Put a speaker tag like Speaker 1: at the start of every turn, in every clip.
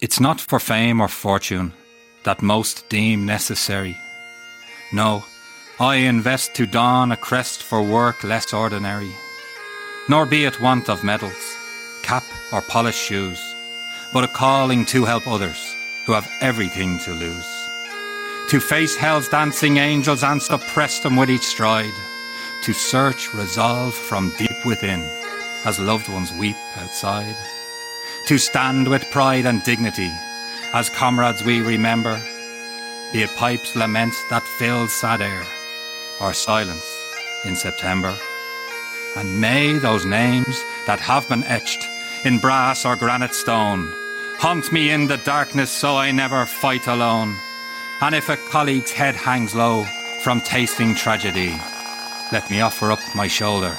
Speaker 1: It's not for fame or fortune that most deem necessary. No, I invest to don a crest for work less ordinary. Nor be it want of medals, cap or polished shoes, but a calling to help others who have everything to lose. To face hell's dancing angels and suppress them with each stride. To search resolve from deep within as loved ones weep outside. To stand with pride and dignity as comrades we remember, be it pipes lament that fill sad air or silence in September. And may those names that have been etched in brass or granite stone haunt me in the darkness so I never fight alone. And if a colleague's head hangs low from tasting tragedy, let me offer up my shoulder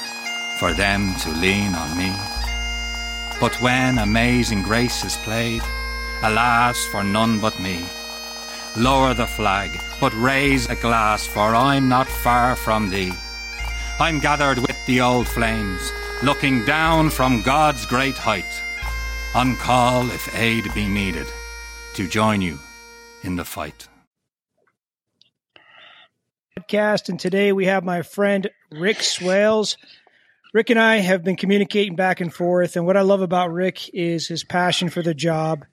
Speaker 1: for them to lean on me. But when amazing grace is played, alas for none but me. Lower the flag, but raise a glass, for I'm not far from thee. I'm gathered with the old flames, looking down from God's great height, on call if aid be needed, to join you in the fight
Speaker 2: podcast, and today we have my friend Rick Swales. Rick and I have been communicating back and forth, and what I love about Rick is his passion for the job,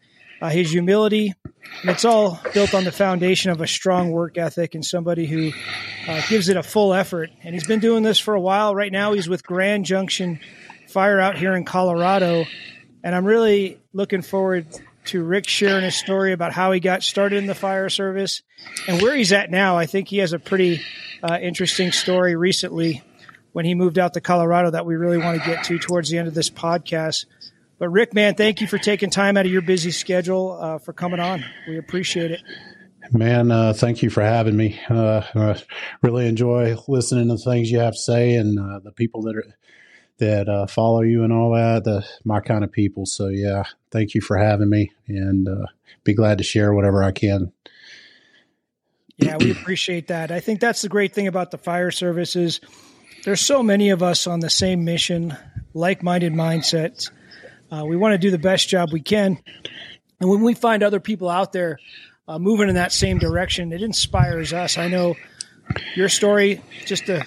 Speaker 2: uh, his humility, and it's all built on the foundation of a strong work ethic and somebody who uh, gives it a full effort. And he's been doing this for a while. Right now, he's with Grand Junction Fire out here in Colorado, and I'm really looking forward to Rick sharing his story about how he got started in the fire service and where he's at now. I think he has a pretty uh, interesting story recently when he moved out to Colorado that we really want to get to towards the end of this podcast. But Rick, man, thank you for taking time out of your busy schedule uh, for coming on. We appreciate it.
Speaker 3: Man, uh, thank you for having me. Uh, I really enjoy listening to the things you have to say and uh, the people that are that uh, follow you and all that. The my kind of people. So yeah, thank you for having me, and uh, be glad to share whatever I can.
Speaker 2: Yeah, we appreciate that. I think that's the great thing about the fire services. There's so many of us on the same mission, like-minded mindsets. Uh, we want to do the best job we can, and when we find other people out there uh, moving in that same direction, it inspires us. I know your story, just to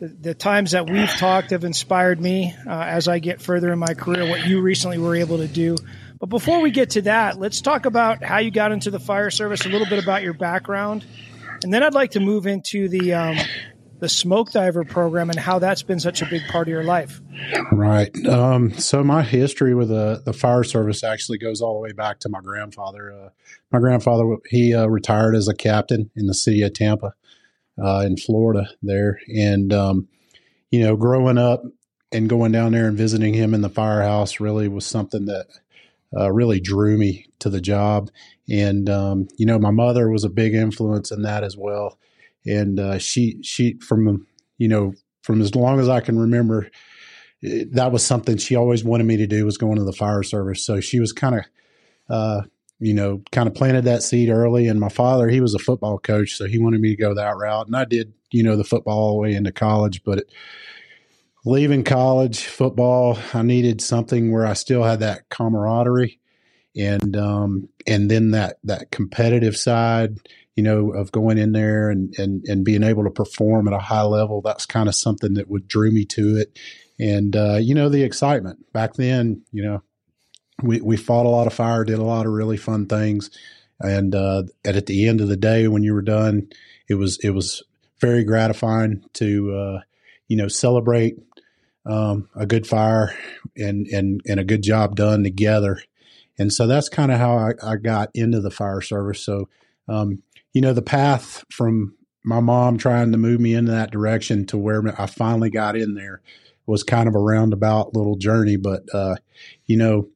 Speaker 2: the, the, times that we've talked have inspired me uh, as I get further in my career, what you recently were able to do. But before we get to that, let's talk about how you got into the fire service, a little bit about your background. And then I'd like to move into the, um, the smoke diver program and how that's been such a big part of your life.
Speaker 3: Right. Um, so my history with the, the fire service actually goes all the way back to my grandfather. Uh, my grandfather, he uh, retired as a captain in the city of Tampa uh, in Florida there. And, um, you know, growing up and going down there and visiting him in the firehouse really was something that uh, really drew me to the job. And, um, you know, my mother was a big influence in that as well. And uh, she, she, from, you know, from as long as I can remember, eh, that was something she always wanted me to do was going to the fire service. So she was kind of, uh, you know, kind of planted that seed early. And my father, he was a football coach, so he wanted me to go that route. And I did, you know, the football all the way into college. But it, leaving college football, I needed something where I still had that camaraderie and um, and then that that competitive side, you know, of going in there and and and being able to perform at a high level. That's kind of something that would drew me to it. And uh, you know, the excitement back then, you know, we, we fought a lot of fire, did a lot of really fun things. And, uh, and at the end of the day, when you were done, it was, it was very gratifying to, uh, you know, celebrate, um, a good fire and, and, and a good job done together. And so that's kind of how I, I, got into the fire service. So, um, you know, the path from my mom trying to move me into that direction to where I finally got in there was kind of a roundabout little journey. But, uh, you know,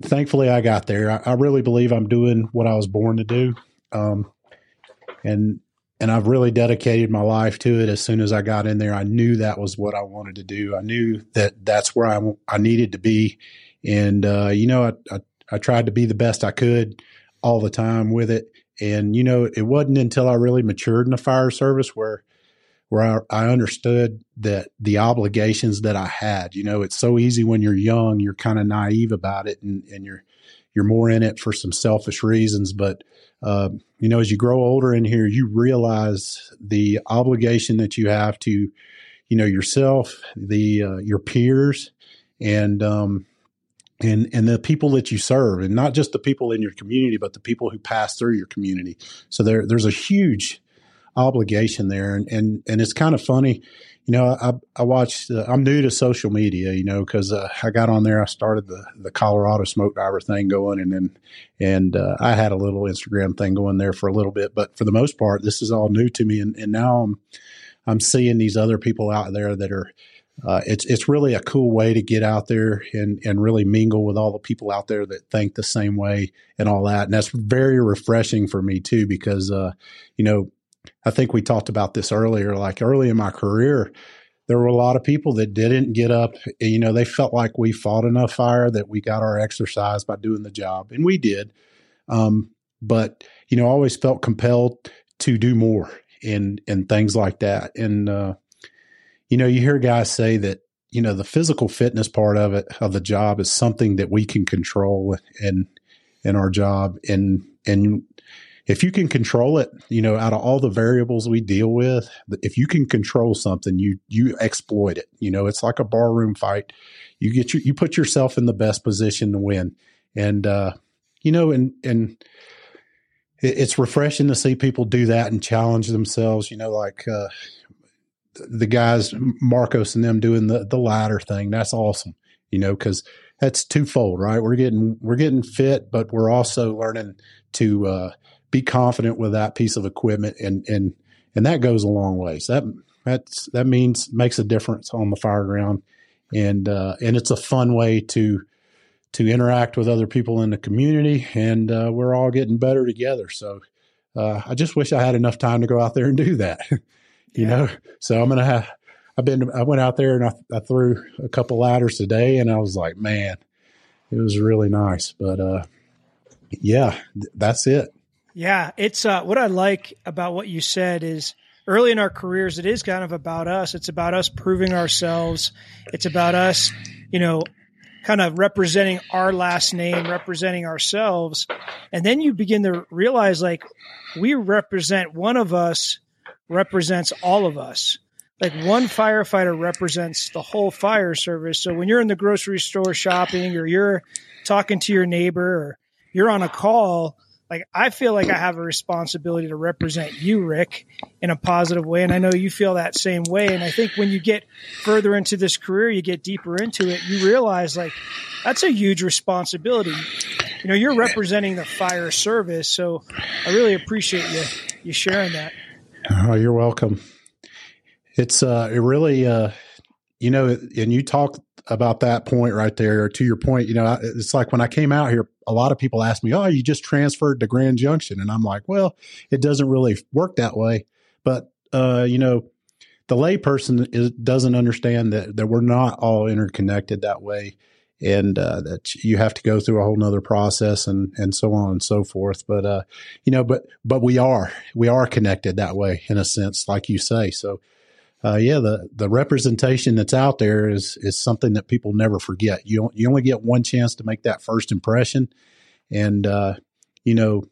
Speaker 3: thankfully I got there. I, I, really believe I'm doing what I was born to do. Um, and, and I've really dedicated my life to it. As soon as I got in there, I knew that was what I wanted to do. I knew that that's where I, I needed to be. And, uh, you know, I, I, I tried to be the best I could all the time with it. And, you know, it wasn't until I really matured in the fire service where, where I, I, understood that the obligations that I had. You know, it's so easy when you're young, you're kind of naive about it, and, and you're you're more in it for some selfish reasons. But uh, you know, as you grow older in here, you realize the obligation that you have to, you know, yourself, the uh, your peers, and um, and and the people that you serve, and not just the people in your community, but the people who pass through your community. So there there's a huge obligation there, and and and it's kind of funny. You know, I I watched. Uh, I'm new to social media, you know, because uh, I got on there. I started the the Colorado smoke diver thing going, and then and uh, I had a little Instagram thing going there for a little bit. But for the most part, this is all new to me, and, and now I'm I'm seeing these other people out there that are uh, it's it's really a cool way to get out there and and really mingle with all the people out there that think the same way and all that. And that's very refreshing for me too, because uh, you know, I think we talked about this earlier. Like early in my career, there were a lot of people that didn't get up. You know, they felt like we fought enough fire that we got our exercise by doing the job, and we did. Um, but you know, always felt compelled to do more and and things like that. And uh, you know, you hear guys say that, you know, the physical fitness part of it, of the job is something that we can control in, in our job. And, and if you can control it, you know, out of all the variables we deal with, if you can control something, you, you exploit it. You know, it's like a barroom fight. You get your, you put yourself in the best position to win. And, uh, you know, and, and, it's refreshing to see people do that and challenge themselves. You know, like uh, the guys Marcos and them doing the the ladder thing. That's awesome, you know, because that's twofold, right? We're getting we're getting fit, but we're also learning to uh, be confident with that piece of equipment, and and and that goes a long way. So that that's that means makes a difference on the fire ground, and uh, and it's a fun way to to interact with other people in the community, and uh, we're all getting better together. So uh, I just wish I had enough time to go out there and do that. you yeah. know. So I'm gonna have. I've been. I went out there and I, I threw a couple ladders today, and I was like, man, it was really nice. But uh, yeah, that's it.
Speaker 2: Yeah, it's uh, what I like about what you said is early in our careers, it is kind of about us. It's about us proving ourselves. It's about us, you know, kind of representing our last name, representing ourselves. And then you begin to realize like we represent one of us represents all of us. Like one firefighter represents the whole fire service. So when you're in the grocery store shopping or you're talking to your neighbor or you're on a call, like I feel like I have a responsibility to represent you, Rick, in a positive way. And I know you feel that same way. And I think when you get further into this career, you get deeper into it, you realize like that's a huge responsibility. You know, you're representing the fire service. So I really appreciate you you sharing that.
Speaker 3: Oh, you're welcome. It's uh, it really uh, you know, and you talk about that point right there. Or to your point, you know, it's like when I came out here, a lot of people ask me, "Oh, you just transferred to Grand Junction," and I'm like, "Well, it doesn't really work that way." But uh, you know, the layperson is, doesn't understand that that we're not all interconnected that way and uh, that you have to go through a whole nother process and and so on and so forth. But uh, you know, but but we are we are connected that way in a sense, like you say. So. Uh, yeah, the, the representation that's out there is is something that people never forget. You you only get one chance to make that first impression, and uh, you know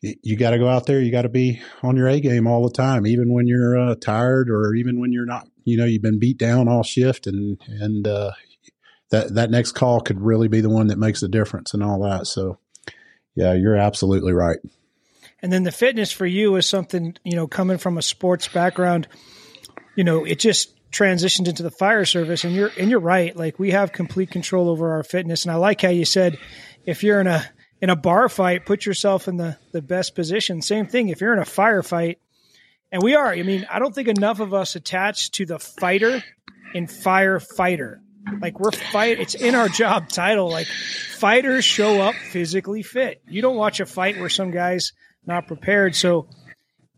Speaker 3: you got to go out there. You got to be on your A game all the time, even when you're uh, tired or even when you're not. You know, you've been beat down all shift, and and uh, that that next call could really be the one that makes the difference and all that. So, yeah, you're absolutely right.
Speaker 2: And then the fitness for you is something you know coming from a sports background. You know, it just transitioned into the fire service, and you're and you're right. Like we have complete control over our fitness, and I like how you said if you're in a in a bar fight, put yourself in the the best position. Same thing if you're in a firefight, and we are. I mean, I don't think enough of us attach to the fighter and firefighter. Like we're fight. It's in our job title. Like fighters show up physically fit. You don't watch a fight where some guys not prepared. So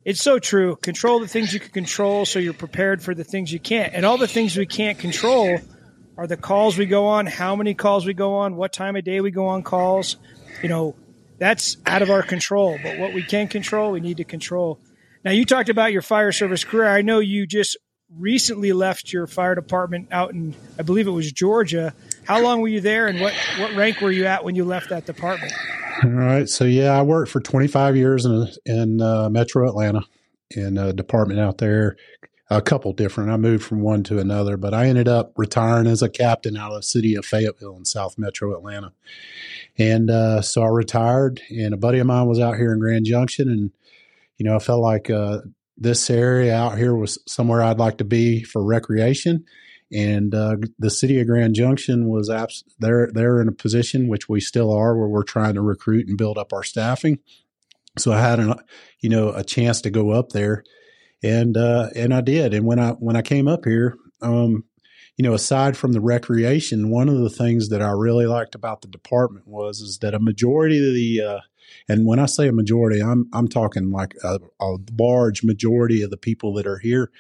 Speaker 2: it's so true. Control the things you can control, so you're prepared for the things you can't. And all the things we can't control are the calls we go on, how many calls we go on, what time of day we go on calls. You know, that's out of our control. But what we can control, we need to control. Now, you talked about your fire service career. I know you just recently left your fire department out in, I believe it was Georgia. How long were you there, and what what rank were you at when you left that department?
Speaker 3: All right, so yeah, I worked for 25 years in in uh, Metro Atlanta in a department out there. A couple different. I moved from one to another, but I ended up retiring as a captain out of the city of Fayetteville in South Metro Atlanta. And uh, so I retired, and a buddy of mine was out here in Grand Junction, and you know, I felt like uh, this area out here was somewhere I'd like to be for recreation. And uh, the city of Grand Junction was abs- they're they're in a position which we still are where we're trying to recruit and build up our staffing. So I had an you know a chance to go up there, and uh, and I did. And when I when I came up here, um, you know, aside from the recreation, one of the things that I really liked about the department was is that a majority of the uh, and when I say a majority, I'm I'm talking like a, a large majority of the people that are here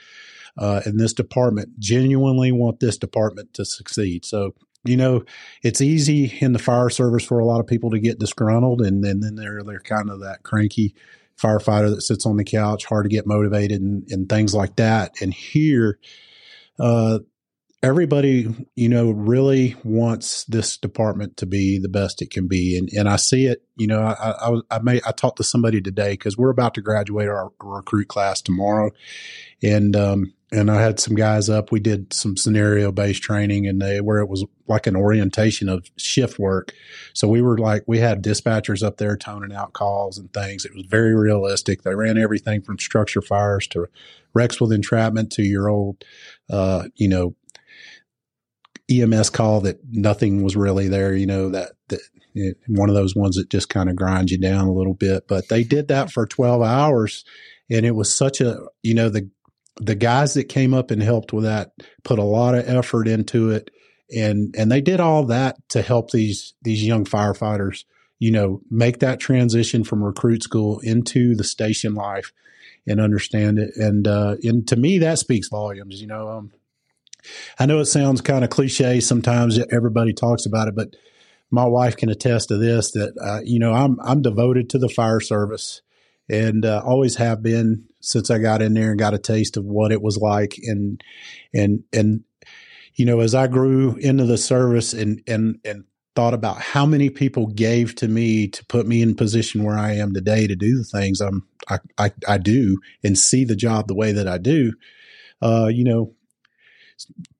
Speaker 3: uh, in this department genuinely want this department to succeed. So you know, it's easy in the fire service for a lot of people to get disgruntled, and, and then they're they're kind of that cranky firefighter that sits on the couch, hard to get motivated, and, and things like that. And here, uh, everybody, you know, really wants this department to be the best it can be. And, and I see it, you know, I, I, I may, I talked to somebody today cause we're about to graduate our recruit class tomorrow. And, um, and I had some guys up. We did some scenario based training and they, where it was like an orientation of shift work. So we were like, we had dispatchers up there toning out calls and things. It was very realistic. They ran everything from structure fires to wrecks with entrapment to your old, uh, you know, EMS call that nothing was really there, you know, that, that one of those ones that just kind of grinds you down a little bit. But they did that for 12 hours. And it was such a, you know, the, the guys that came up and helped with that put a lot of effort into it. And, and they did all that to help these, these young firefighters, you know, make that transition from recruit school into the station life and understand it. And, uh, and to me, that speaks volumes, you know, um, I know it sounds kind of cliche. Sometimes everybody talks about it, but my wife can attest to this that, uh, you know, I'm, I'm devoted to the fire service and uh, always have been since I got in there and got a taste of what it was like. And, and, and, you know, as I grew into the service and, and, and thought about how many people gave to me to put me in position where I am today to do the things I'm, I, I, I do and see the job the way that I do, uh, you know,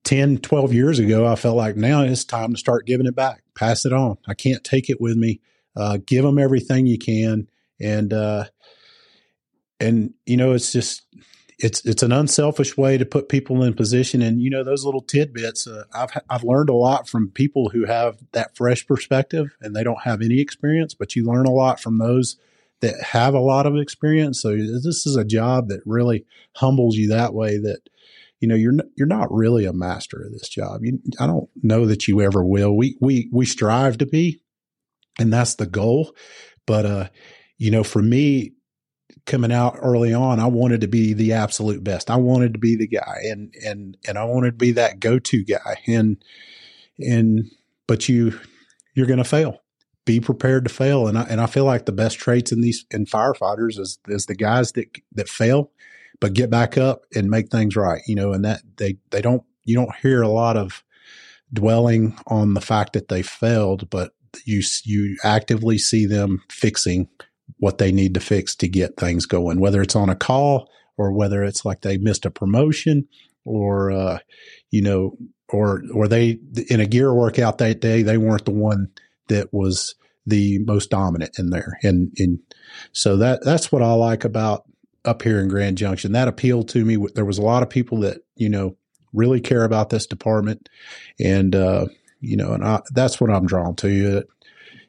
Speaker 3: 10, 12 years ago, I felt like now it's time to start giving it back, pass it on. I can't take it with me. Uh, give them everything you can. And, uh, and, you know, it's just, it's, it's an unselfish way to put people in position. And, you know, those little tidbits, uh, I've, I've learned a lot from people who have that fresh perspective and they don't have any experience, but you learn a lot from those that have a lot of experience. So this is a job that really humbles you that way that, you know you're you're not really a master of this job. You, I don't know that you ever will. We we we strive to be, and that's the goal. But uh, you know, for me, coming out early on, I wanted to be the absolute best. I wanted to be the guy, and and and I wanted to be that go to guy. And and but you you're going to fail. Be prepared to fail. And I and I feel like the best traits in these in firefighters is is the guys that that fail but get back up and make things right, you know, and that they, they don't, you don't hear a lot of dwelling on the fact that they failed, but you, you actively see them fixing what they need to fix to get things going, whether it's on a call or whether it's like they missed a promotion or, uh, you know, or, or they, in a gear workout that day, they weren't the one that was the most dominant in there. And, and so that, that's what I like about up here in Grand Junction. That appealed to me. There was a lot of people that, you know, really care about this department. And, uh, you know, and I, that's what I'm drawn to. It,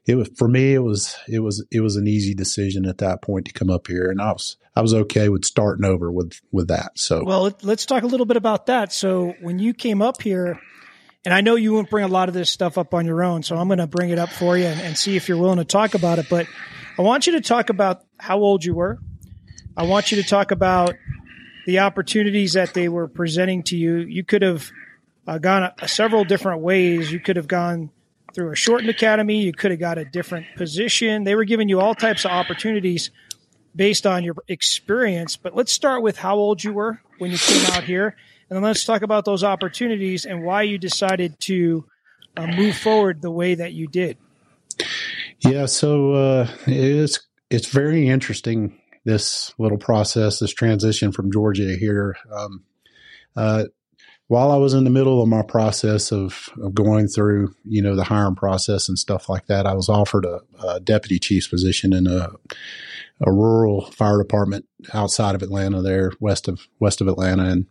Speaker 3: it was, for me, it was, it was, it was an easy decision at that point to come up here. And I was, I was okay with starting over with, with that. So,
Speaker 2: well, let's talk a little bit about that. So when you came up here, and I know you won't bring a lot of this stuff up on your own, so I'm going to bring it up for you and, and see if you're willing to talk about it. But I want you to talk about how old you were, I want you to talk about the opportunities that they were presenting to you. You could have uh, gone a, several different ways. You could have gone through a shortened academy. You could have got a different position. They were giving you all types of opportunities. based on your experience. But let's start with how old you were when you came out here, and then let's talk about those opportunities and why you decided to uh, move forward the way that you did.
Speaker 3: Yeah, so uh, it's it's very interesting this little process, this transition from Georgia here. Um, uh, while I was in the middle of my process of, of going through, you know, the hiring process and stuff like that, I was offered a, a deputy chief's position in a, a rural fire department outside of Atlanta, there west of west of Atlanta, and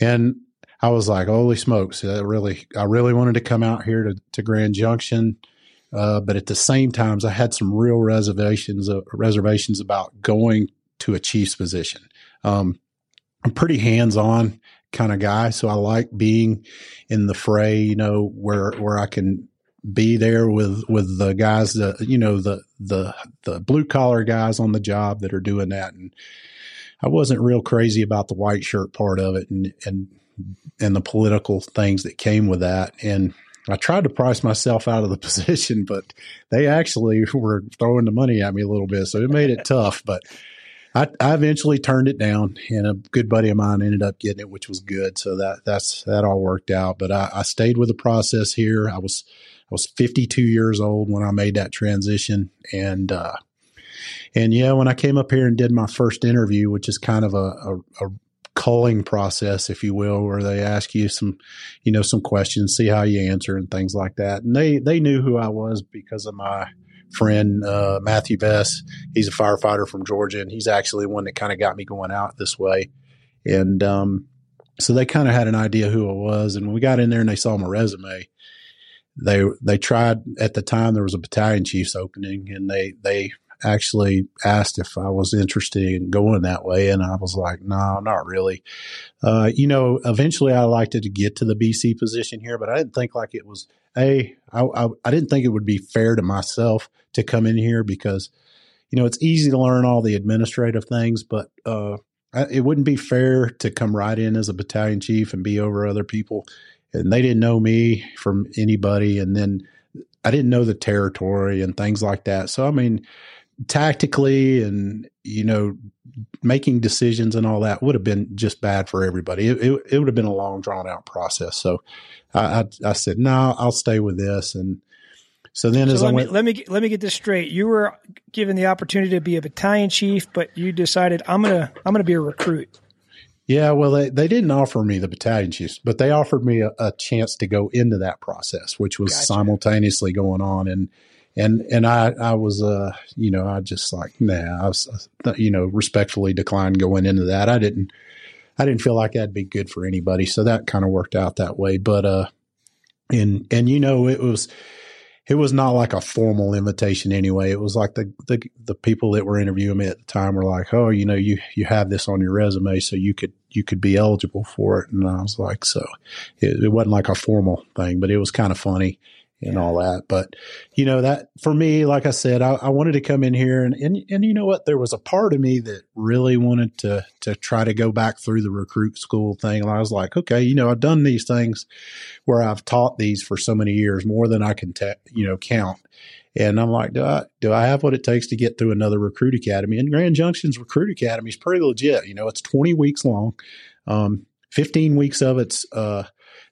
Speaker 3: and I was like, holy smokes, I really, I really wanted to come out here to, to Grand Junction. Uh, but at the same times, I had some real reservations, uh, reservations about going to a chief's position. Um, I'm pretty hands on kind of guy. So I like being in the fray, you know, where, where I can be there with, with the guys that, you know, the, the, the blue collar guys on the job that are doing that. And I wasn't real crazy about the white shirt part of it and, and, and the political things that came with that. And I tried to price myself out of the position, but they actually were throwing the money at me a little bit. So it made it tough, but I, I, eventually turned it down and a good buddy of mine ended up getting it, which was good. So that, that's, that all worked out, but I, I stayed with the process here. I was, I was 52 years old when I made that transition. And, uh, and yeah, when I came up here and did my first interview, which is kind of a, a, a culling process, if you will, where they ask you some, you know, some questions, see how you answer and things like that. And they, they knew who I was because of my friend, uh, Matthew Bess. He's a firefighter from Georgia and he's actually one that kind of got me going out this way. And, um, so they kind of had an idea who I was. And when we got in there and they saw my resume, they, they tried at the time there was a battalion chief's opening and they, they actually asked if I was interested in going that way. And I was like, no, not really. Uh, you know, eventually I liked it to get to the BC position here, but I didn't think like it was a, I, I, I didn't think it would be fair to myself to come in here because, you know, it's easy to learn all the administrative things, but, uh, it wouldn't be fair to come right in as a battalion chief and be over other people. And they didn't know me from anybody. And then I didn't know the territory and things like that. So, I mean, tactically and you know making decisions and all that would have been just bad for everybody. It, it, it would have been a long drawn out process. So I, I, I said, no, I'll stay with this. And so then
Speaker 2: so
Speaker 3: as
Speaker 2: let
Speaker 3: I
Speaker 2: me,
Speaker 3: went,
Speaker 2: let me, let me get this straight. You were given the opportunity to be a battalion chief, but you decided I'm to, I'm to be a recruit.
Speaker 3: Yeah, well, they, they didn't offer me the battalion chiefs, but they offered me a, a chance to go into that process, which was gotcha. simultaneously going on. And, and and I I was uh you know I just like nah I was uh, you know respectfully declined going into that. I didn't I didn't feel like that'd be good for anybody. So that kind of worked out that way. But uh and and you know it was it was not like a formal invitation anyway. It was like the the the people that were interviewing me at the time were like oh you know you you have this on your resume so you could you could be eligible for it. And I was like so it, it wasn't like a formal thing but it was kind of funny and all that. But you know that for me, like I said, I, I, wanted to come in here and, and and you know what, there was a part of me that really wanted to to try to go back through the recruit school thing. And I was like, okay, you know, I've done these things where I've taught these for so many years, more than I can te- you know count. And I'm like, do I do I have what it takes to get through another recruit academy? And Grand Junction's recruit academy is pretty legit. You know, it's 20 weeks long. Um, 15 weeks of it's uh,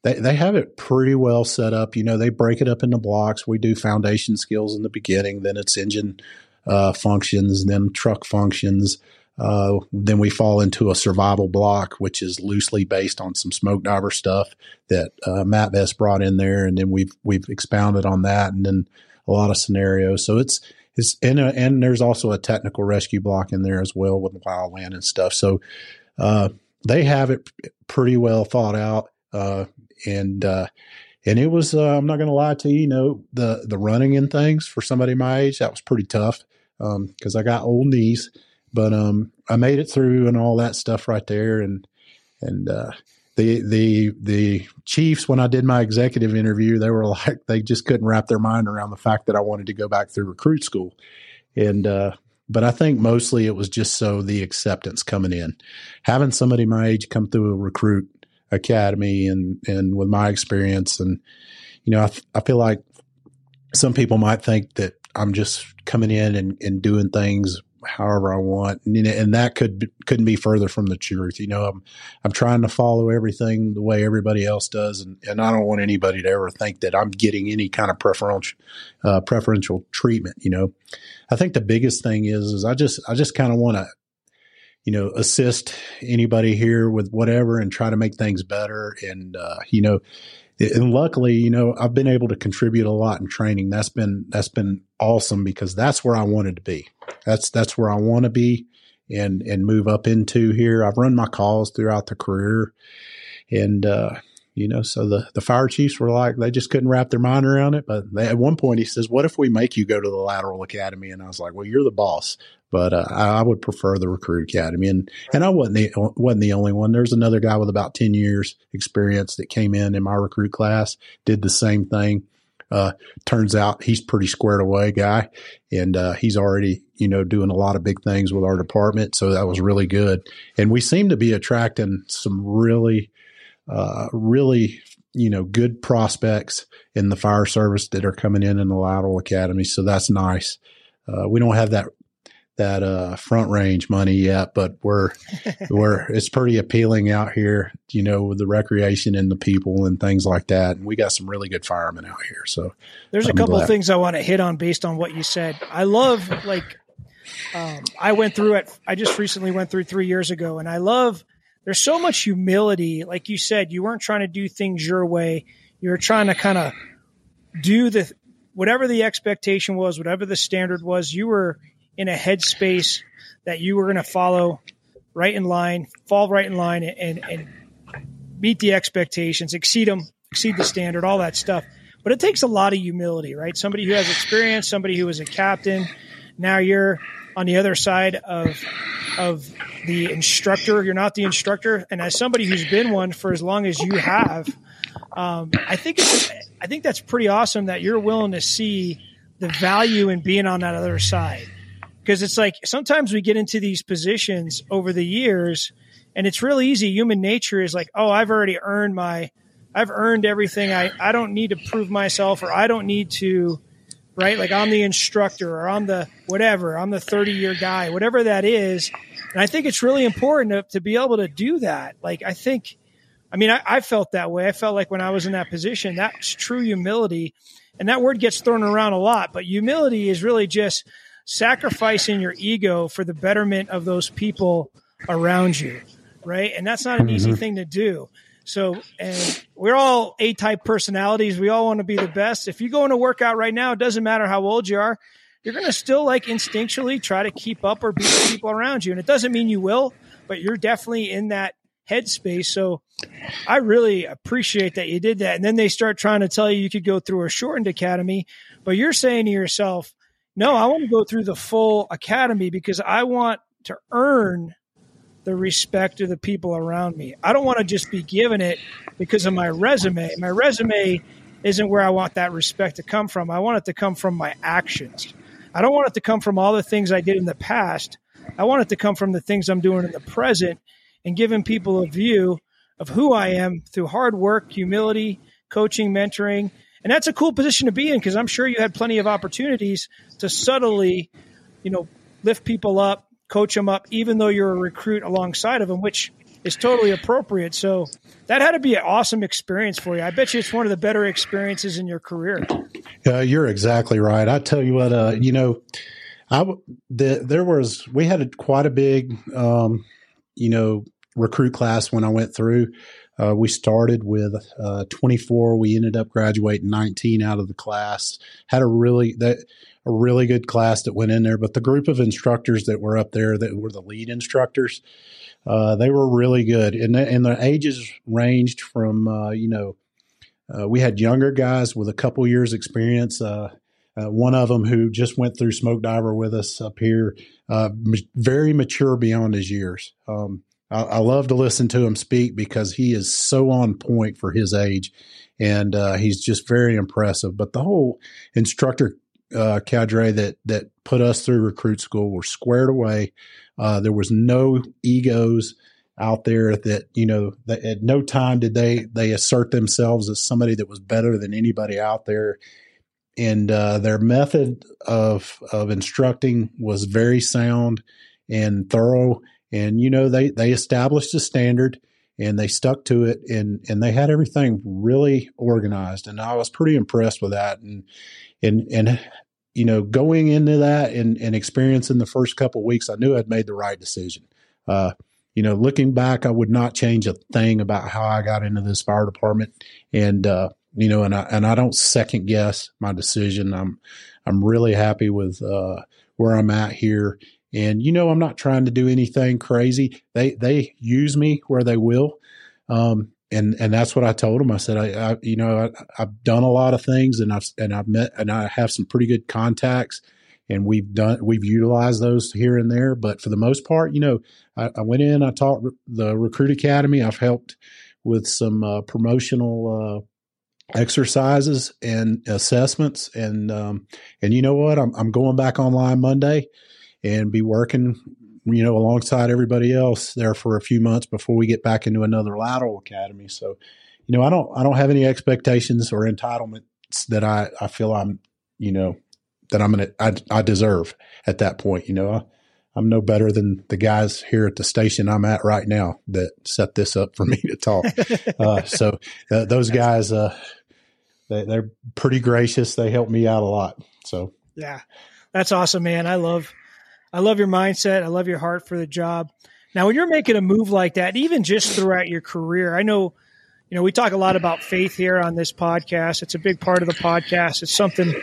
Speaker 3: they, they have it pretty well set up. You know, they break it up into blocks. We do foundation skills in the beginning, then it's engine uh, functions, then truck functions. Uh, then we fall into a survival block, which is loosely based on some smoke diver stuff that uh, Matt Best brought in there, and then we've we've expounded on that, and then a lot of scenarios. So it's it's and a, and there's also a technical rescue block in there as well with wildland and stuff. So uh, they have it pretty well thought out. And uh, and it was uh, I'm not going to lie to you, you know the the running and things for somebody my age that was pretty tough because um, I got old knees, but um, I made it through and all that stuff right there, and and uh, the the the Chiefs when I did my executive interview, they were like they just couldn't wrap their mind around the fact that I wanted to go back through recruit school, and uh, but I think mostly it was just so the acceptance coming in, having somebody my age come through a recruit academy and and with my experience and you know I, I feel like some people might think that I'm just coming in and, and doing things however I want, and, and that could couldn't be further from the truth. You know, I'm I'm trying to follow everything the way everybody else does, and, and I don't want anybody to ever think that I'm getting any kind of preferential uh, preferential treatment. You know, I think the biggest thing is is I just I just kind of want to you know assist anybody here with whatever and try to make things better and uh, you know and luckily, you know, I've been able to contribute a lot in training. That's been that's been awesome because that's where I wanted to be. That's that's where I want to be and and move up into here. I've run my calls throughout the career, and uh, you know, so the the fire chiefs were like they just couldn't wrap their mind around it. But they, at one point, he says, "What if we make you go to the lateral academy?" And I was like, "Well, you're the boss." but uh, I, would prefer the recruit academy. And and I wasn't the wasn't the only one. There's another guy with about ten years experience that came in in my recruit class, did the same thing. Uh, turns out he's pretty squared away guy, and uh, he's already you know doing a lot of big things with our department. So that was really good, and we seem to be attracting some really, uh, really you know good prospects in the fire service that are coming in in the lateral academy. So that's nice. Uh, we don't have that that uh, front range money yet, but we're we're it's pretty appealing out here, you know, with the recreation and the people and things like that. And we got some really good firemen out here. So
Speaker 2: there's I'm a couple glad. of things I want to hit on based on what you said. I love like um, I went through it. I just recently went through three years ago, and I love. There's so much humility, like you said. You weren't trying to do things your way. You were trying to kind of do the whatever the expectation was, whatever the standard was. You were in a headspace that you were going to follow right in line, fall right in line, and, and meet the expectations, exceed them, exceed the standard, all that stuff. But it takes a lot of humility, right? Somebody who has experience, somebody who is a captain. Now you're on the other side of of the instructor. You're not the instructor, and as somebody who's been one for as long as you have, um, I think it's, I think that's pretty awesome that you're willing to see the value in being on that other side. Because it's like sometimes we get into these positions over the years and it's real easy. Human nature is like oh i've already earned my i've earned everything. I i don't need to prove myself or i don't need to right like i'm the instructor or i'm the whatever i'm the 30 year guy whatever that is and i think it's really important to, to be able to do that like i think i mean I, I felt that way i felt like when i was in that position that's true humility and that word gets thrown around a lot but humility is really just sacrificing your ego for the betterment of those people around you, right? And that's not an easy mm-hmm. thing to do. So, and we're all A type personalities. We all want to be the best. If you go in a workout right now, it doesn't matter how old you are, you're going to still like instinctually try to keep up or beat the people around you. And it doesn't mean you will, but you're definitely in that headspace. So I really appreciate that you did that. And then they start trying to tell you you could go through a shortened academy, but you're saying to yourself, no, I want to go through the full academy because I want to earn the respect of the people around me. I don't want to just be given it because of my resume. My resume isn't where I want that respect to come from. I want it to come from my actions. I don't want it to come from all the things I did in the past. I want it to come from the things I'm doing in the present and giving people a view of who I am through hard work, humility, coaching, mentoring, and that's a cool position to be in because I'm sure you had plenty of opportunities to subtly, you know, lift people up, coach them up, even though you're a recruit alongside of them, which is totally appropriate. So that had to be an awesome experience for you. I bet you it's one of the better experiences in your career.
Speaker 3: Uh, you're exactly right. I tell you what, uh, you know, I the, there was we had a, quite a big, um, you know, recruit class when I went through. Uh, we started with uh, 24. We ended up graduating 19 out of the class. Had a really that a really good class that went in there. But the group of instructors that were up there that were the lead instructors, uh, they were really good, and the, and ages ranged from uh, you know uh, we had younger guys with a couple years experience. Uh, one of them who just went through smoke diver with us up here, very mature beyond his years. Um, I, I, love to listen to him speak because he is so on point for his age, and uh, he's just very impressive. But the whole instructor uh, cadre that that put us through recruit school were squared away. Uh, there was no egos out there that you know that at no time did they they assert themselves as somebody that was better than anybody out there and uh, their method of of instructing was very sound and thorough. And you know, they they established a standard and they stuck to it, and and they had everything really organized. And I was pretty impressed with that. And and and you know, going into that and and experiencing the first couple weeks, I knew I'd made the right decision. Uh, you know, looking back, I would not change a thing about how I got into this fire department. And, uh, you know, and I, and I don't second guess my decision. I'm, I'm really happy with, uh, where I'm at here. And, you know, I'm not trying to do anything crazy. They, they use me where they will. Um, and, and that's what I told them. I said, I, I you know, I, I've done a lot of things and I've, and I've met, and I have some pretty good contacts and we've done we've utilized those here and there. But for the most part, you know, I, I went in, I taught the recruit academy. I've helped with some uh, promotional uh, exercises and assessments, and um, and you know what, I'm I'm going back online Monday and be working. You know, alongside everybody else there for a few months before we get back into another lateral academy. So, you know, I don't I don't have any expectations or entitlements that I I feel I'm you know that I'm gonna I, I deserve at that point. You know, I, I'm no better than the guys here at the station I'm at right now that set this up for me to talk. uh, so uh, those guys, uh, they, they're pretty gracious. They help me out a lot. So
Speaker 2: yeah, that's awesome, man. I love, I love your mindset. I love your heart for the job. Now, when you're making a move like that, even just throughout your career, I know, you know, we talk a lot about faith here on this podcast. It's a big part of the podcast. It's something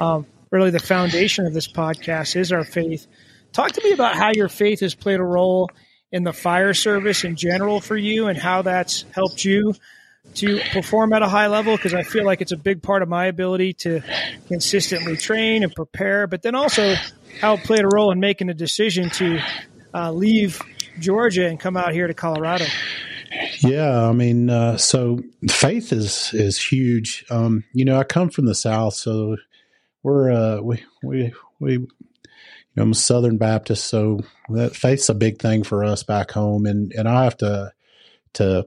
Speaker 2: um, really the foundation of this podcast is our faith. Talk to me about how your faith has played a role in the fire service in general for you and how that's helped you to perform at a high level because I feel like it's a big part of my ability to consistently train and prepare, but then also how it played a role in making a decision to uh, leave Georgia and come out here to Colorado.
Speaker 3: Yeah, I mean, uh, so faith is is huge. Um, you know, I come from the South, so we're uh, we we we I'm a Southern Baptist, so that faith's a big thing for us back home, and and I have to to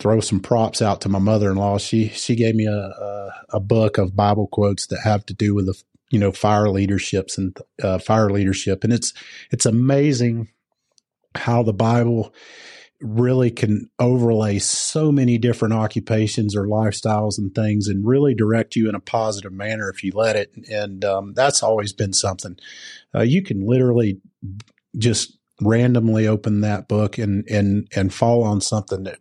Speaker 3: throw some props out to my mother-in-law. She she gave me a a, a book of Bible quotes that have to do with the you know fire leaderships and uh, fire leadership, and it's it's amazing how the Bible really can overlay so many different occupations or lifestyles and things and really direct you in a positive manner if you let it. And um, that's always been something. Uh, you can literally just randomly open that book and and and fall on something that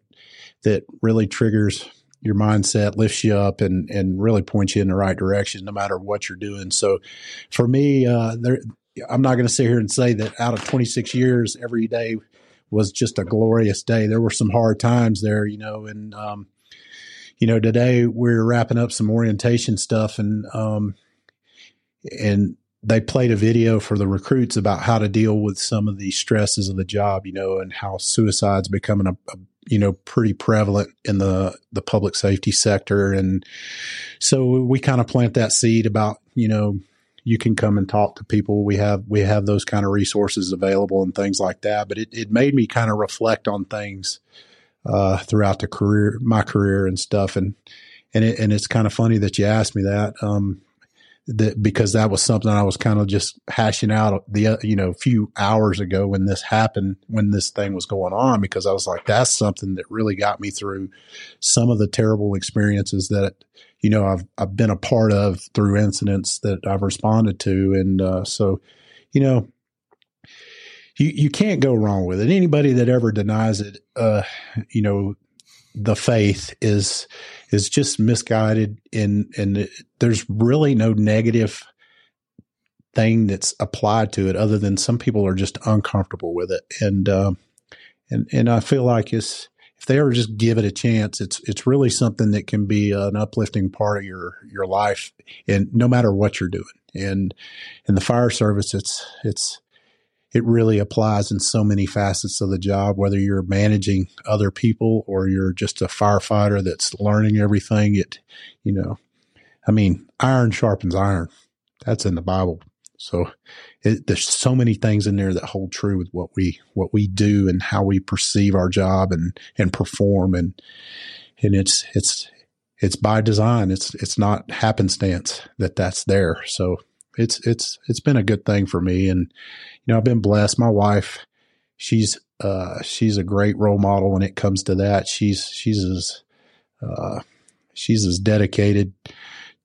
Speaker 3: that really triggers your mindset, lifts you up, and and really points you in the right direction, no matter what you're doing. So, for me, uh, there, I'm not going to sit here and say that out of 26 years, every day was just a glorious day. There were some hard times there, you know, and um, you know, today we're wrapping up some orientation stuff and um, and they played a video for the recruits about how to deal with some of the stresses of the job, you know, and how suicide's becoming a, a you know pretty prevalent in the the public safety sector and so we kind of plant that seed about you know you can come and talk to people. We have we have those kind of resources available and things like that. But it, it made me kind of reflect on things uh, throughout the career, my career and stuff. And and it, and it's kind of funny that you asked me that. Um, that because that was something I was kind of just hashing out the uh, you know a few hours ago when this happened when this thing was going on because I was like that's something that really got me through some of the terrible experiences that you know I've I've been a part of through incidents that I've responded to. And uh, so you know you you can't go wrong with it. Anybody that ever denies it uh, you know the faith is is just misguided and and there's really no negative thing that's applied to it other than some people are just uncomfortable with it. And uh, and and I feel like it's if they ever just give it a chance it's it's really something that can be an uplifting part of your your life and no matter what you're doing. And in the fire service it's it's it really applies in so many facets of the job, whether you're managing other people or you're just a firefighter that's learning everything. It, you know, I mean, iron sharpens iron. That's in the Bible. So it, there's so many things in there that hold true with what we, what we do and how we perceive our job and, and perform. And, and it's, it's, it's by design. It's it's not happenstance that that's there. So it's it's it's been a good thing for me, and you know I've been blessed. My wife, she's uh, she's a great role model when it comes to that. She's she's as uh, she's as dedicated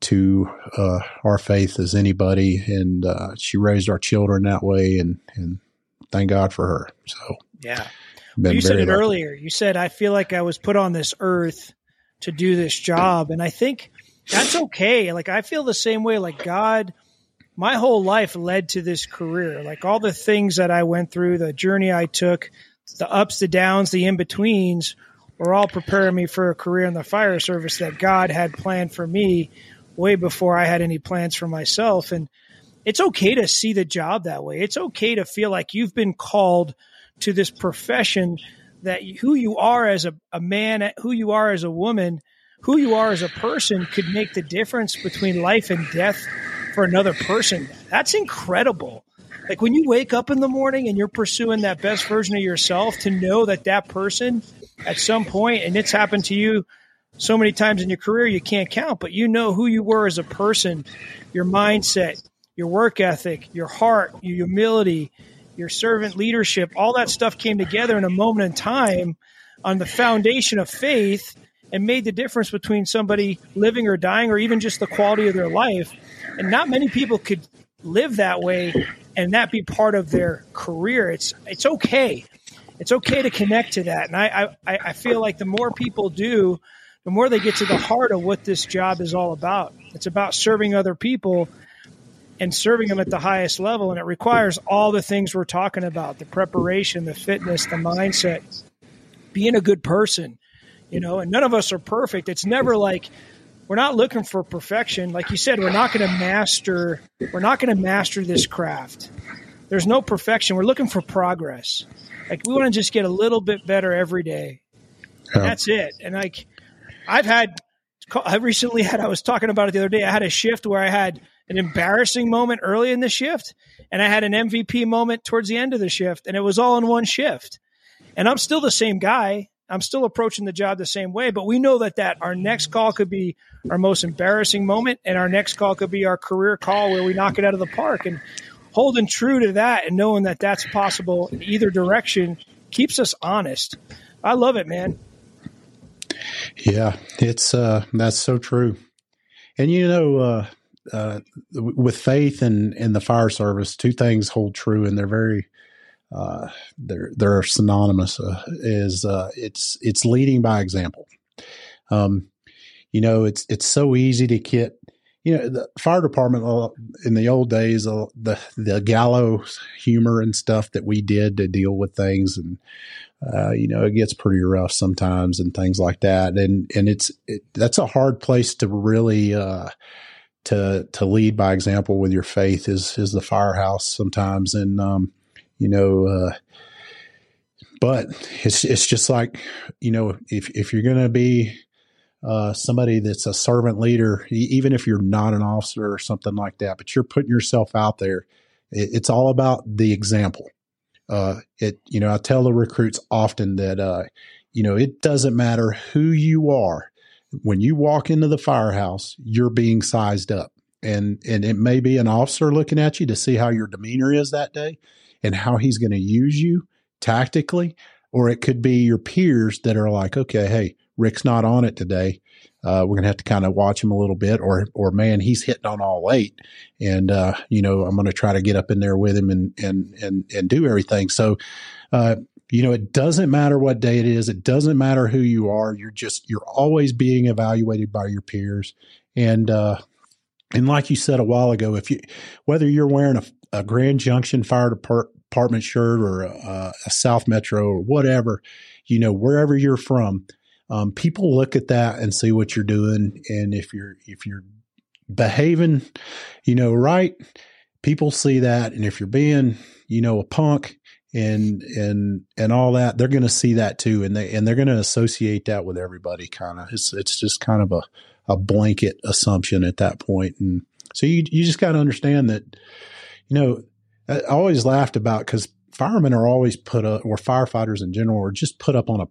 Speaker 3: to uh, our faith as anybody, and uh, she raised our children that way, and and thank God for her. So
Speaker 2: yeah, well, you said it lucky. earlier. You said I feel like I was put on this earth to do this job, and I think that's okay. Like I feel the same way. Like God, my whole life led to this career. Like all the things that I went through, the journey I took, the ups, the downs, the in betweens were all preparing me for a career in the fire service that God had planned for me way before I had any plans for myself. And it's okay to see the job that way. It's okay to feel like you've been called to this profession that who you are as a, a man, who you are as a woman, who you are as a person could make the difference between life and death for another person. That's incredible. Like when you wake up in the morning and you're pursuing that best version of yourself to know that that person at some point, and it's happened to you so many times in your career you can't count, but you know who you were as a person, your mindset, your work ethic, your heart, your humility, your servant leadership, all that stuff came together in a moment in time on the foundation of faith and made the difference between somebody living or dying or even just the quality of their life. And not many people could live that way and that be part of their career. It's it's okay. It's okay to connect to that. And I, I, I feel like the more people do, the more they get to the heart of what this job is all about. It's about serving other people and serving them at the highest level. And it requires all the things we're talking about the preparation, the fitness, the mindset, being a good person, you know, and none of us are perfect. It's never like we're not looking for perfection. Like you said, we're not going to master, we're not going to master this craft. There's no perfection. We're looking for progress. Like we want to just get a little bit better every day. Yeah. That's it. And like I've had, I recently had, I was talking about it the other day. I had a shift where I had an embarrassing moment early in the shift and I had an MVP moment towards the end of the shift and it was all in one shift. And I'm still the same guy. I'm still approaching the job the same way, but we know that that our next call could be our most embarrassing moment and our next call could be our career call where we knock it out of the park and holding true to that and knowing that that's possible in either direction keeps us honest. I love it, man.
Speaker 3: Yeah, it's uh that's so true. And you know, uh uh, with faith and, and the fire service, two things hold true, and they're very uh, they're they're synonymous. Uh, is uh, it's it's leading by example. Um, you know, it's it's so easy to get. You know, the fire department uh, in the old days, uh, the the gallows humor and stuff that we did to deal with things, and uh, you know, it gets pretty rough sometimes and things like that. And and it's it, that's a hard place to really to to lead by example with your faith is is the firehouse sometimes and um, you know uh, but it's it's just like you know if if you're going to be uh, somebody that's a servant leader even if you're not an officer or something like that but you're putting yourself out there it, it's all about the example uh, it you know I tell the recruits often that uh, you know it doesn't matter who you are when you walk into the firehouse, you're being sized up. And and it may be an officer looking at you to see how your demeanor is that day and how he's going to use you tactically, or it could be your peers that are like, okay, hey, Rick's not on it today. Uh, we're gonna have to kind of watch him a little bit, or or man, he's hitting on all eight, and uh, you know I'm gonna try to get up in there with him and and and and do everything. So uh, you know, it doesn't matter what day it is. It doesn't matter who you are. You're just, you're always being evaluated by your peers. And, uh, and like you said a while ago, if you, whether you're wearing a, a Grand Junction Fire Department shirt or a, a, South Metro or whatever, you know, wherever you're from, um, people look at that and see what you're doing. And if you're, if you're behaving, you know, right, people see that. And if you're being, you know, a punk, and and and all that they're going to see that too and they and they're going to associate that with everybody kind of it's it's just kind of a a blanket assumption at that point and so you you just got to understand that you know I always laughed about cuz firemen are always put up or firefighters in general are just put up on a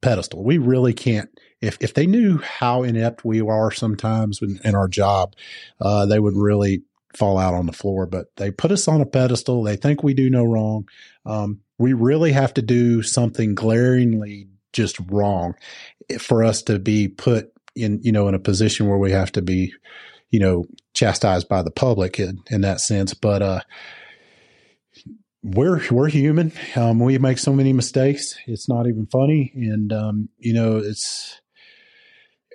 Speaker 3: pedestal we really can't if if they knew how inept we are sometimes in, in our job, uh, they would really fall out on the floor. But they put us on a pedestal. They think we do no wrong. Um, we really have to do something glaringly just wrong for us to be put in, you know, in a position where we have to be, you know, chastised by the public in, in that sense. But, uh, we're we're human. Um, we make so many mistakes. It's not even funny, and um, you know, it's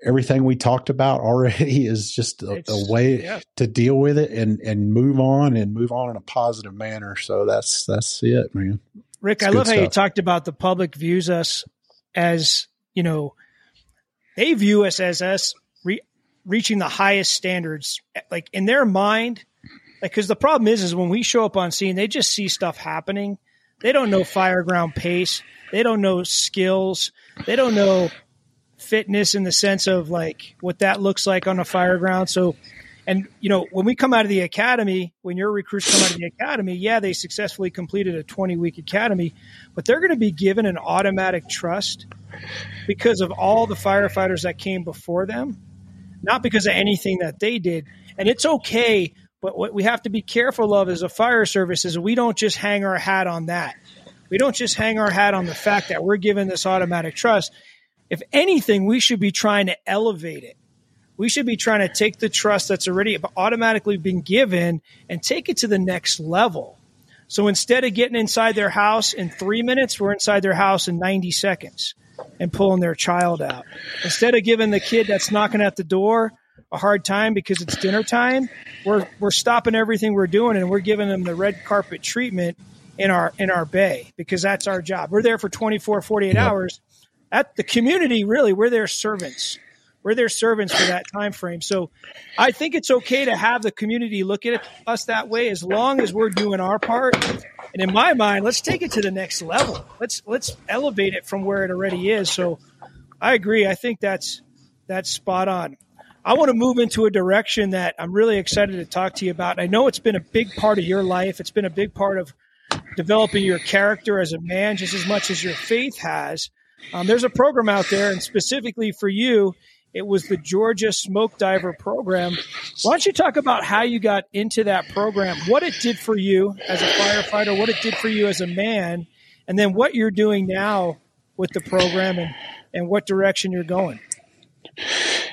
Speaker 3: everything we talked about already is just a, a way yeah. to deal with it and and move on and move on in a positive manner. So that's that's it, man.
Speaker 2: Rick, it's I love how you talked about the public views us as you know they view us as us reaching the highest standards. Like in their mind, like because the problem is, is when we show up on scene, they just see stuff happening. They don't know fireground pace. They don't know skills. They don't know fitness in the sense of like what that looks like on a fireground. So, and you know, when we come out of the academy, when your recruits come out of the academy, yeah, they successfully completed a 20 week academy, but they're going to be given an automatic trust because of all the firefighters that came before them, not because of anything that they did. And it's okay but what we have to be careful of as a fire service is we don't just hang our hat on that. We don't just hang our hat on the fact that we're given this automatic trust. If anything, we should be trying to elevate it. We should be trying to take the trust that's already automatically been given and take it to the next level. So instead of getting inside their house in three minutes, we're inside their house in 90 seconds and pulling their child out. Instead of giving the kid that's knocking at the door a hard time because it's dinner time, we're we're stopping everything we're doing and we're giving them the red carpet treatment in our in our bay because that's our job. We're there for 24 48 yep. hours. At the community really we're their servants. We're their servants for that time frame. So I think it's okay to have the community look at us that way as long as we're doing our part. And in my mind, let's take it to the next level. Let's let's elevate it from where it already is. So I agree. I think that's that's spot on. I want to move into a direction that I'm really excited to talk to you about. I know it's been a big part of your life. It's been a big part of developing your character as a man just as much as your faith has. Um, there's a program out there, and specifically for you, it was the Georgia Smoke Diver program. Why don't you talk about how you got into that program, what it did for you as a firefighter, what it did for you as a man, and then what you're doing now with the program and, and what direction you're going?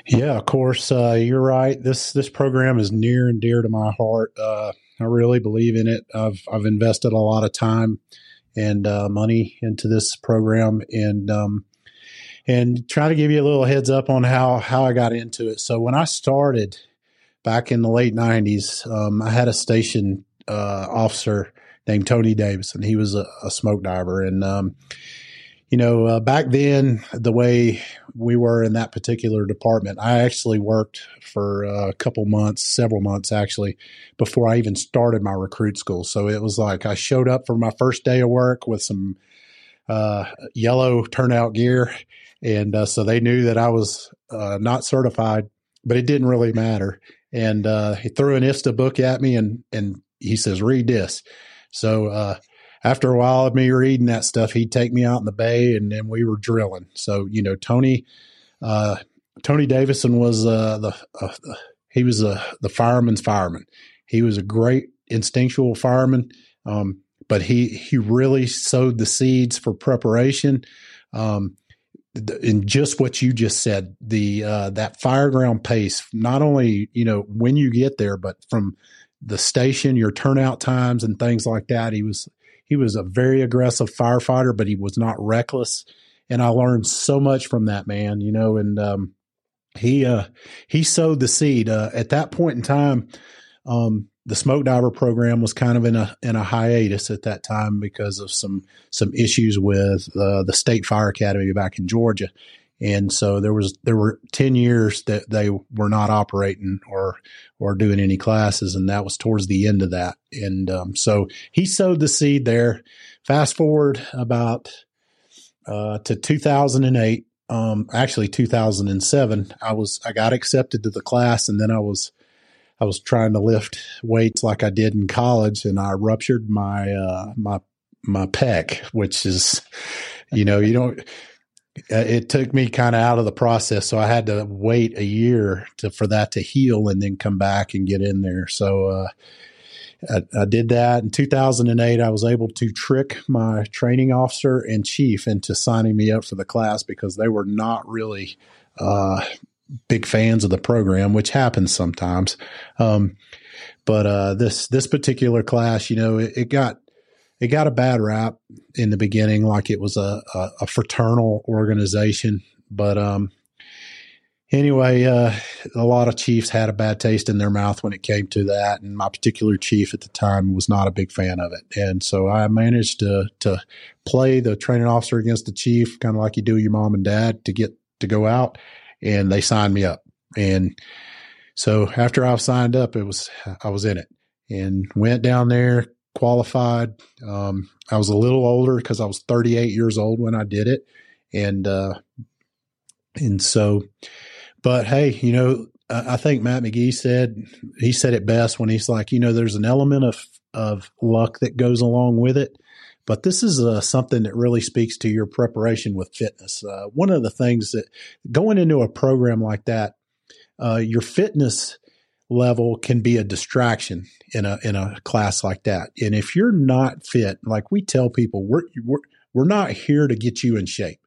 Speaker 3: Yeah, of course. Uh, you're right. This this program is near and dear to my heart. Uh, I really believe in it. I've I've invested a lot of time and uh, money into this program, and um, and try to give you a little heads up on how how I got into it. So when I started back in the late '90s, um, I had a station uh, officer named Tony Davis, and he was a, a smoke diver, and um, you know, uh, back then, the way we were in that particular department, I actually worked for a couple months, several months actually, before I even started my recruit school. So it was like I showed up for my first day of work with some uh, yellow turnout gear. And uh, so they knew that I was uh, not certified, but it didn't really matter. And uh, he threw an IFSTA book at me and, and he says, read this. So, uh, after a while of me reading that stuff, he'd take me out in the bay and then we were drilling. So, you know, Tony, uh, Tony Davison was, uh, the, uh, he was a, the fireman's fireman. He was a great instinctual fireman. Um, but he, he really sowed the seeds for preparation. Um, in just what you just said, the uh, that fireground pace, not only you know when you get there, but from the station, your turnout times and things like that. He was he was a very aggressive firefighter, but he was not reckless. And I learned so much from that man, you know, and, um, he, uh, he sowed the seed, uh, at that point in time. Um, the smoke diver program was kind of in a, in a hiatus at that time because of some, some issues with, uh, the state fire academy back in Georgia. And so there was there were ten years that they were not operating or or doing any classes, and that was towards the end of that. And um, so he sowed the seed there. Fast forward about uh, to 2008, um, actually 2007. I was I got accepted to the class, and then I was I was trying to lift weights like I did in college, and I ruptured my uh, my my pec, which is you know you don't uh, it took me kind of out of the process. So I had to wait a year to, for that to heal and then come back and get in there. So, uh, I, I, did that in 2008. I was able to trick my training officer and chief into signing me up for the class because they were not really uh, big fans of the program, which happens sometimes. Um, but uh, this this particular class, you know, it, it, got it got a bad rap in the beginning, like it was a, a, a fraternal organization. But um, anyway, uh, a lot of chiefs had a bad taste in their mouth when it came to that, and my particular chief at the time was not a big fan of it. And so I managed to to play the training officer against the chief, kind of like you do your mom and dad, to get to go out, and they signed me up. And so after I signed up, it was I was in it and went down there, qualified. Um, I was a little older because I was 38 years old when I did it, and uh, and so but hey, you know, I think Matt McGee said he said it best when he's like, you know, there's an element of of luck that goes along with it, but this is uh, something that really speaks to your preparation with fitness. Uh, one of the things that going into a program like that, uh, your fitness level can be a distraction in a in a class like that. And if you're not fit, like we tell people, we're we're we're not here to get you in shape.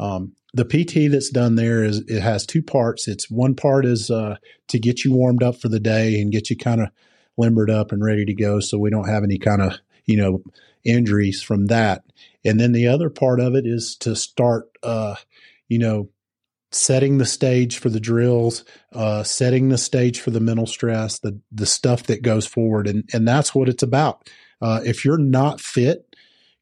Speaker 3: Um, the PT that's done there is it has two parts. It's one part is uh, to get you warmed up for the day and get you kind of limbered up and ready to go, so we don't have any kind of you know injuries from that. And then the other part of it is to start, uh, you know, setting the stage for the drills, uh, setting the stage for the mental stress, the the stuff that goes forward, and and that's what it's about. Uh, if you're not fit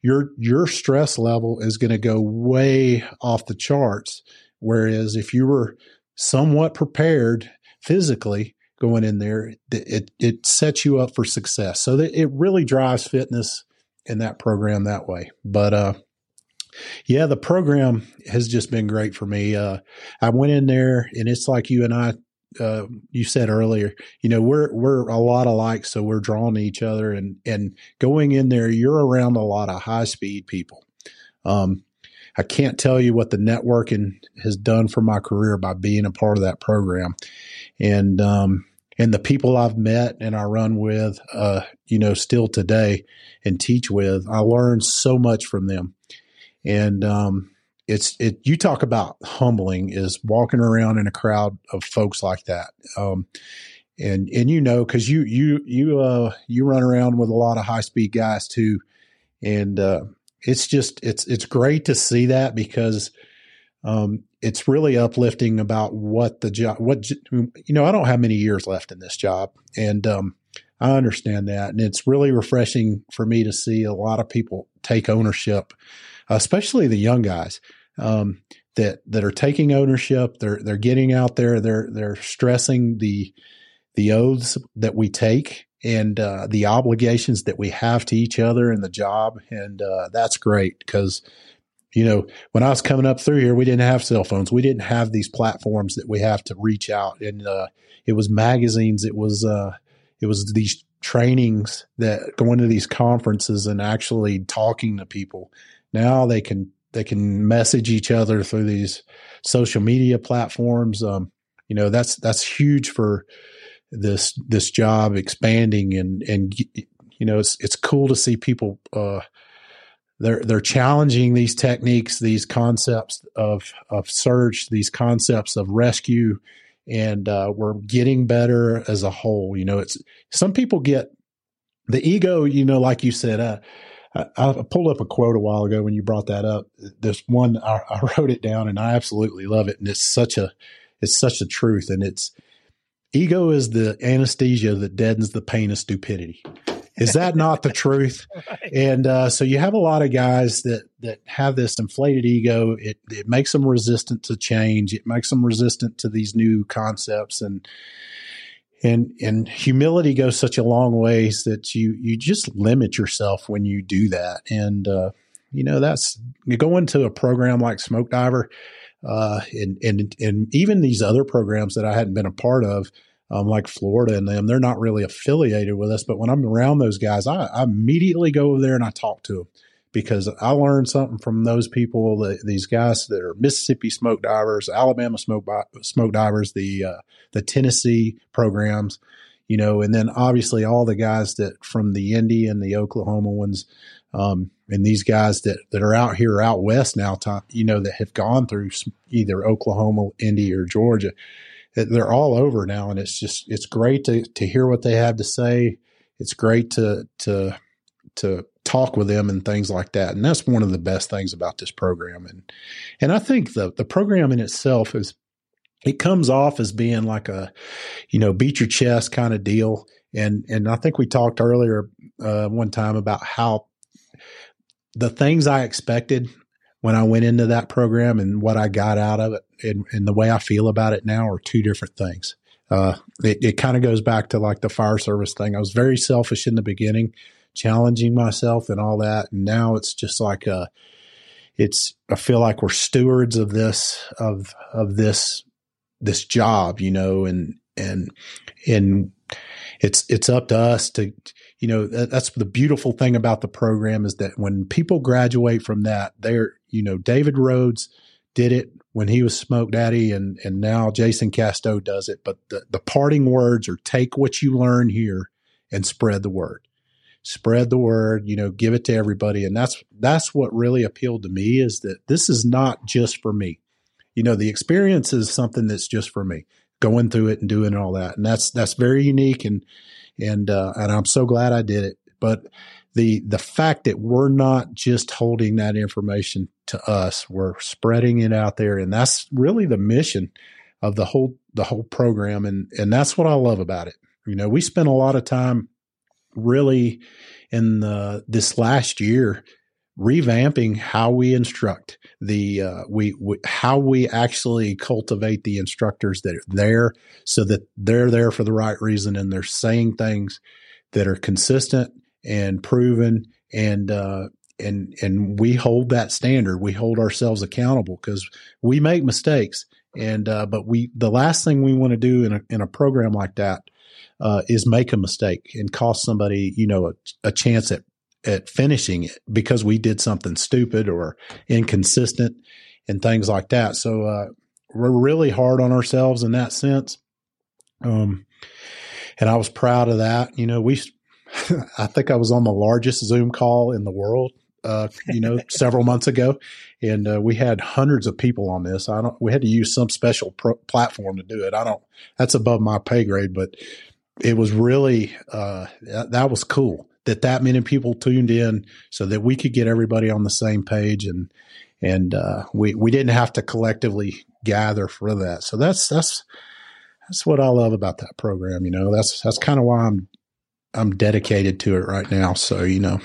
Speaker 3: your your stress level is going to go way off the charts. Whereas if you were somewhat prepared physically going in there, it it sets you up for success. So it really drives fitness in that program that way. But uh, yeah, the program has just been great for me. Uh, I went in there, and it's like you and I uh, you said earlier, you know, we're we're a lot alike, so we're drawn to each other, and and going in there, you're around a lot of high speed people. Um, I can't tell you what the networking has done for my career by being a part of that program, and um, and the people I've met and I run with, uh, you know, still today and teach with, I learn so much from them, and um, it's it you talk about humbling is walking around in a crowd of folks like that. Um, and and you know because you you you uh you run around with a lot of high speed guys too. And uh it's just it's it's great to see that because um it's really uplifting about what the job what you know i don't have many years left in this job and um i understand that and it's really refreshing for me to see a lot of people take ownership especially the young guys um, that that are taking ownership. They're they're getting out there. They're they're stressing the the oaths that we take and uh, the obligations that we have to each other in the job, and uh, that's great because you know when I was coming up through here, we didn't have cell phones. We didn't have these platforms that we have to reach out, and uh, it was magazines. It was uh, it was these trainings that going to these conferences and actually talking to people. Now they can they can message each other through these social media platforms. Um, you know, that's that's huge for this this job expanding and and you know it's it's cool to see people uh, they're they're challenging these techniques, these concepts of of search, these concepts of rescue, and uh, we're getting better as a whole. You know, it's some people get the ego. You know, like you said, uh, I, I, pulled up a quote a while ago when you brought that up. This one, I, I wrote it down and I absolutely love it. And it's such a, it's such a truth. And it's ego is the anesthesia that deadens the pain of stupidity. Is that not the truth? right. And uh, so you have a lot of guys that that have this inflated ego. It it makes them resistant to change. It makes them resistant to these new concepts. And and and humility goes such a long ways that you you just limit yourself when you do that and uh, you know that's you go into a program like smoke diver uh, and and and even these other programs that I hadn't been a part of um, like Florida and them they're not really affiliated with us but when I'm around those guys I, I immediately go over there and I talk to them because I learned something from those people, the, these guys that are Mississippi smoke divers, Alabama smoke smoke divers, the uh, the Tennessee programs, you know, and then obviously all the guys that from the Indy and the Oklahoma ones, um, and these guys that that are out here out west now, you know, that have gone through either Oklahoma, Indy, or Georgia. They're all over now, and it's just it's great to to hear what they have to say. It's great to to to talk with them and things like that. And that's one of the best things about this program. And and I think the the program in itself is it comes off as being like a, you know, beat your chest kind of deal. And and I think we talked earlier uh, one time about how the things I expected when I went into that program and what I got out of it and, and the way I feel about it now are two different things. Uh, it, it kind of goes back to like the fire service thing. I was very selfish in the beginning challenging myself and all that. And now it's just like a, it's, I feel like we're stewards of this, of, of this, this job, you know, and, and, and it's, it's up to us to, you know, that, that's the beautiful thing about the program is that when people graduate from that, they're, you know, David Rhodes did it when he was Smoke Daddy and, and now Jason Casto does it. But the, the parting words are take what you learn here and spread the word spread the word, you know, give it to everybody. And that's, that's what really appealed to me is that this is not just for me. You know, the experience is something that's just for me going through it and doing all that. And that's, that's very unique. And, and, uh, and I'm so glad I did it. But the, the fact that we're not just holding that information to us, we're spreading it out there. And that's really the mission of the whole, the whole program. And, and that's what I love about it. You know, we spent a lot of time really in the, this last year revamping how we instruct the uh, we, we, how we actually cultivate the instructors that are there so that they're there for the right reason and they're saying things that are consistent and proven and uh, and and we hold that standard. We hold ourselves accountable because we make mistakes and uh, but we the last thing we want to do in a in a program like that uh, is make a mistake and cost somebody, you know, a, a chance at at finishing it because we did something stupid or inconsistent and things like that. So uh, we're really hard on ourselves in that sense. Um, and I was proud of that. You know, we, I think I was on the largest Zoom call in the world. Uh, you know, several months ago, and uh, we had hundreds of people on this. I don't. We had to use some special pro- platform to do it. I don't. That's above my pay grade, but it was really uh, that, that, was cool that that many people tuned in so that we could get everybody on the same page and and uh, we we didn't have to collectively gather for that. So that's that's that's what I love about that program. You know, that's that's kind of why I'm I'm dedicated to it right now. So you know,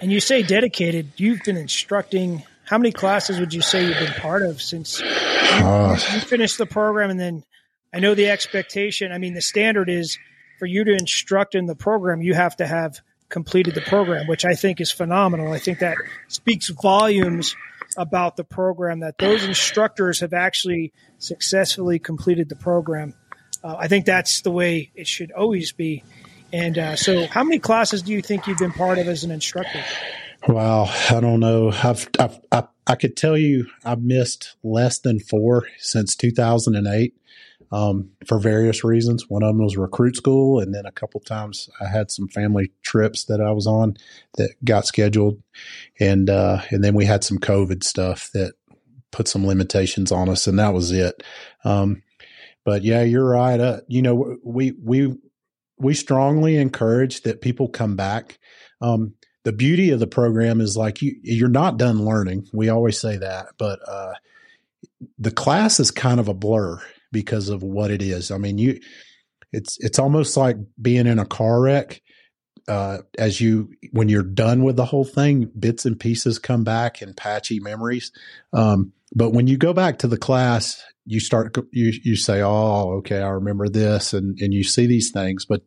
Speaker 2: and you say dedicated. You've been instructing. How many classes would you say you've been part of since you, uh, you finished the program? And then I know the expectation. I mean, the standard is for you to instruct in the program, you have to have completed the program, which I think is phenomenal. I think that speaks volumes about the program that those instructors have actually successfully completed the program. Uh, I think that's the way it should always be. And uh, so, how many classes do you think you've been part of as an instructor?
Speaker 3: Well, I don't know. I've, I've I, I could tell you I've missed less than four since 2008 um, for various reasons. One of them was recruit school, and then a couple times I had some family trips that I was on that got scheduled, and uh, and then we had some COVID stuff that put some limitations on us, and that was it. Um, but yeah, you're right. Uh, you know, we we we strongly encourage that people come back. Um, the beauty of the program is like you you're not done learning. We always say that, but uh, the class is kind of a blur because of what it is. I mean, you it's it's almost like being in a car wreck. Uh, as you when you're done with the whole thing, bits and pieces come back and patchy memories. Um, but when you go back to the class, you start you you say, "Oh, okay, I remember this," and and you see these things, but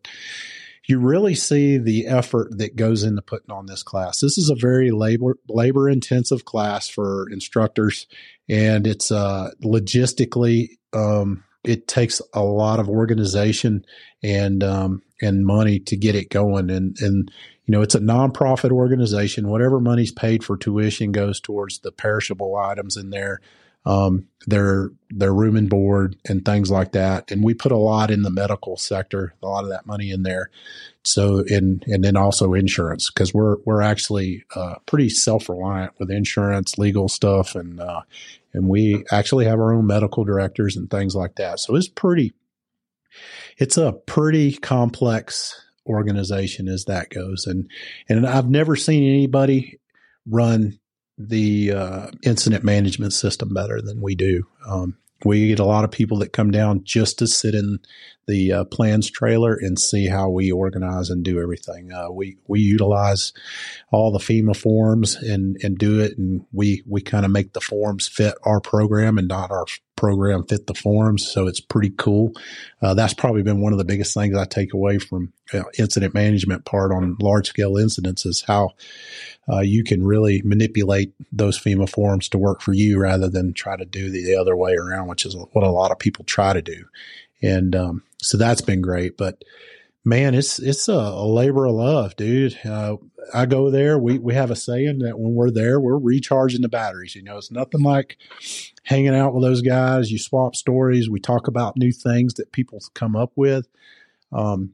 Speaker 3: you really see the effort that goes into putting on this class. This is a very labor labor intensive class for instructors, and it's uh, logistically um, it takes a lot of organization and um, and money to get it going. And and you know, it's a nonprofit organization. Whatever money's paid for tuition goes towards the perishable items in there, um, their their room and board and things like that. And we put a lot in the medical sector, a lot of that money in there. So and and then also insurance because we're we're actually uh, pretty self reliant with insurance, legal stuff, and uh, and we actually have our own medical directors and things like that. So it's pretty. It's a pretty complex organization as that goes. And and I've never seen anybody run the uh, incident management system better than we do. Um, we get a lot of people that come down just to sit in the uh, plans trailer and see how we organize and do everything. Uh, we we utilize all the FEMA forms and and do it, and we we kind of make the forms fit our program and not our program fit the forms. So it's pretty cool. Uh, that's probably been one of the biggest things I take away from uh, incident management part on large scale incidents is how uh, you can really manipulate those FEMA forms to work for you rather than try to do the other way around, which is what a lot of people try to do. And um, so that's been great. But man, it's it's a, a labor of love, dude. Uh, I go there. We we have a saying that when we're there, we're recharging the batteries. You know, it's nothing like hanging out with those guys. You swap stories. We talk about new things that people come up with. Um,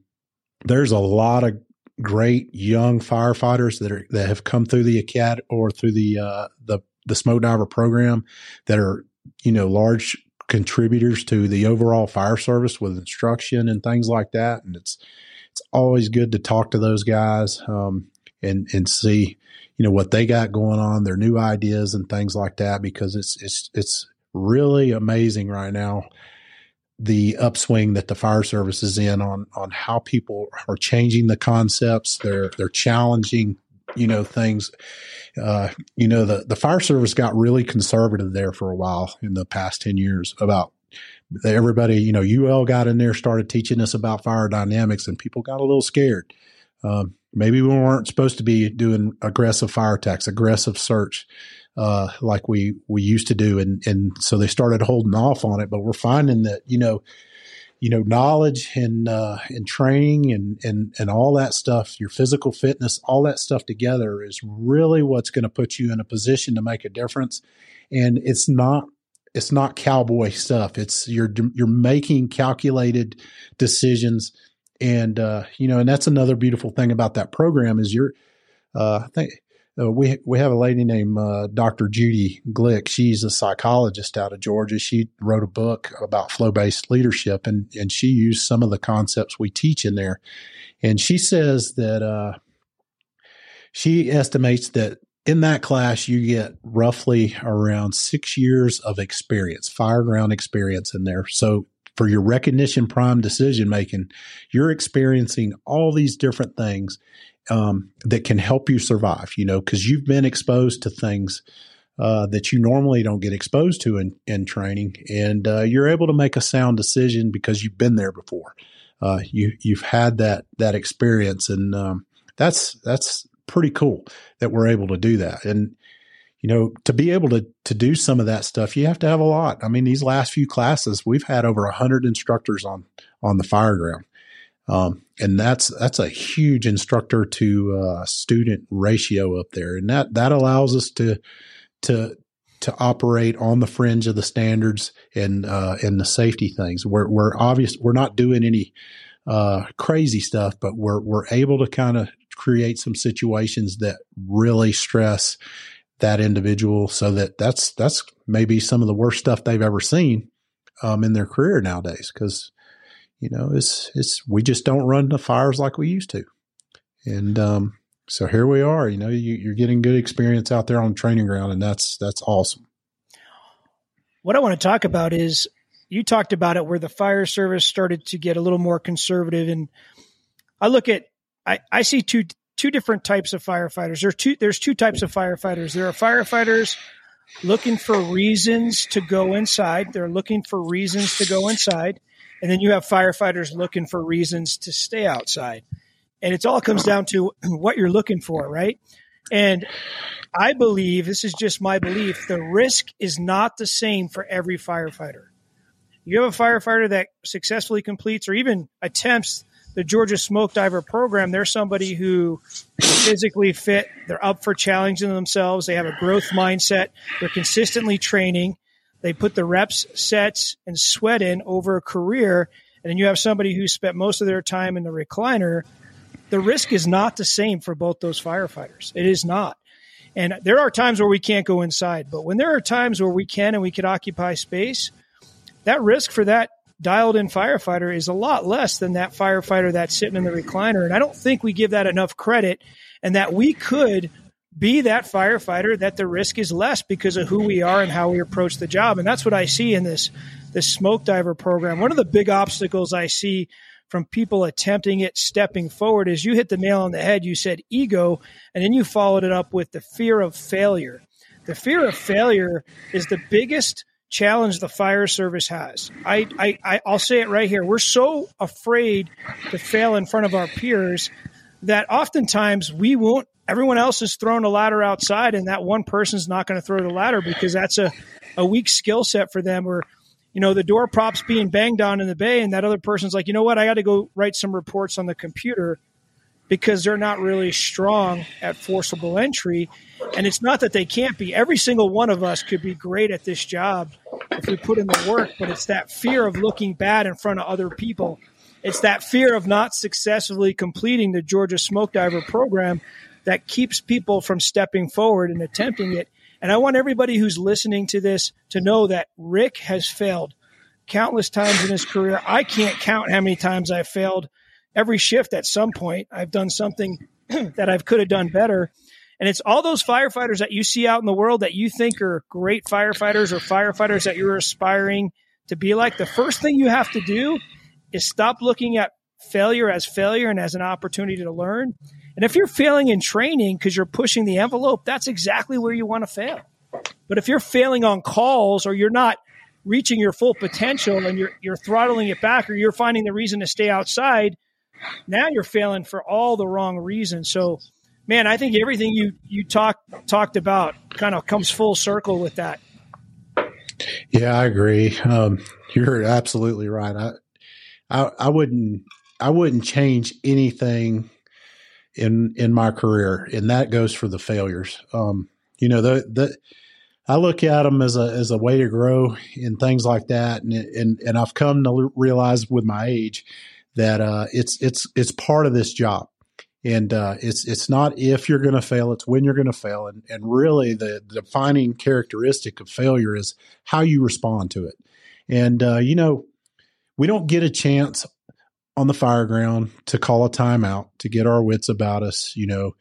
Speaker 3: there's a lot of great young firefighters that are that have come through the academy or through the uh, the the smoke diver program that are you know large contributors to the overall fire service with instruction and things like that. And it's it's always good to talk to those guys um, and and see you know what they got going on, their new ideas and things like that because it's it's it's really amazing right now the upswing that the fire service is in on on how people are changing the concepts. They're they're challenging, you know, things. Uh, you know, the the fire service got really conservative there for a while in the past ten years about everybody. You know, UL got in there, started teaching us about fire dynamics, and people got a little scared. Um, maybe we weren't supposed to be doing aggressive fire attacks, aggressive search uh, like we we used to do, and and so they started holding off on it. But we're finding that you know, you know, knowledge and uh, and training and and and all that stuff, your physical fitness, all that stuff together is really what's going to put you in a position to make a difference. And it's not it's not cowboy stuff. It's you're you're making calculated decisions, and uh, you know, and that's another beautiful thing about that program is you're. Uh, I think uh, we we have a lady named uh, Dr. Judy Glick. She's a psychologist out of Georgia. She wrote a book about flow based leadership, and and she used some of the concepts we teach in there. And she says that uh, she estimates that in that class you get roughly around six years of experience, fireground experience in there. So for your recognition prime decision making, you're experiencing all these different things um, that can help you survive, you know, because you've been exposed to things uh, that you normally don't get exposed to in, in training. And uh, you're able to make a sound decision because you've been there before. Uh, you, you've had that, that experience. And um, that's, that's pretty cool that we're able to do that. And, you know, to be able to to do some of that stuff, you have to have a lot. I mean, these last few classes, we've had over a hundred instructors on on the fire ground, um, and that's that's a huge instructor to uh, student ratio up there, and that that allows us to to to operate on the fringe of the standards and uh, and the safety things. We're we're obvious we're not doing any uh, crazy stuff, but we're we're able to kind of create some situations that really stress that individual, so that that's that's maybe some of the worst stuff they've ever seen um, in their career nowadays because you know, it's it's we just don't run the fires like we used to, and um, so here we are. You know, you, are getting good experience out there on training ground, and that's that's awesome.
Speaker 2: What I want to talk about is you talked about it where the fire service started to get a little more conservative, and I look at I, I see two two different types of firefighters. There's two there's two types of firefighters. There are firefighters looking for reasons to go inside. They're looking for reasons to go inside. And then you have firefighters looking for reasons to stay outside. And it all comes down to what you're looking for, right? And I believe this is just my belief the risk is not the same for every firefighter. You have a firefighter that successfully completes or even attempts the Georgia Smoke Diver program, they're somebody who physically fit, they're up for challenging themselves, they have a growth mindset, they're consistently training, they put the reps, sets, and sweat in over a career, and then you have somebody who spent most of their time in the recliner. The risk is not the same for both those firefighters. It is not. And there are times where we can't go inside, but when there are times where we can and we could occupy space, that risk for that dialed in firefighter is a lot less than that firefighter that's sitting in the recliner. And I don't think we give that enough credit and that we could be that firefighter that the risk is less because of who we are and how we approach the job. And that's what I see in this this smoke diver program. One of the big obstacles I see from people attempting it stepping forward is you hit the nail on the head. You said ego, and then you followed it up with the fear of failure. The fear of failure is the biggest challenge the fire service has. I, I, I I'll say it right here. We're so afraid to fail in front of our peers that oftentimes we won't everyone else is throwing a ladder outside and that one person's not going to throw the ladder because that's a, a weak skill set for them or you know the door props being banged on in the bay and that other person's like you know what i got to go write some reports on the computer because they're not really strong at forcible entry and it's not that they can't be. Every single one of us could be great at this job if we put in the work, but it's that fear of looking bad in front of other people. It's that fear of not successfully completing the Georgia Smoke Diver program that keeps people from stepping forward and attempting it. And I want everybody who's listening to this to know that Rick has failed countless times in his career. I can't count how many times I've failed. Every shift at some point, I've done something that I could have done better. And it's all those firefighters that you see out in the world that you think are great firefighters or firefighters that you're aspiring to be like. The first thing you have to do is stop looking at failure as failure and as an opportunity to learn. And if you're failing in training because you're pushing the envelope, that's exactly where you want to fail. But if you're failing on calls or you're not reaching your full potential and you're you're throttling it back or you're finding the reason to stay outside, now you're failing for all the wrong reasons. So man, I think everything you you talked talked about kind of comes full circle with that.
Speaker 3: Yeah, I agree. Um, you're absolutely right. I, I, I wouldn't, I wouldn't change anything in in my career, and that goes for the failures. Um, you know, the the I look at them as a as a way to grow and things like that, and and and I've come to realize with my age that uh, it's it's it's part of this job and uh, it's it's not if you're going to fail; it's when you're going to fail. And and really, the, the defining characteristic of failure is how you respond to it. And uh, you know, we don't get a chance on the fire ground to call a timeout to get our wits about us. You know,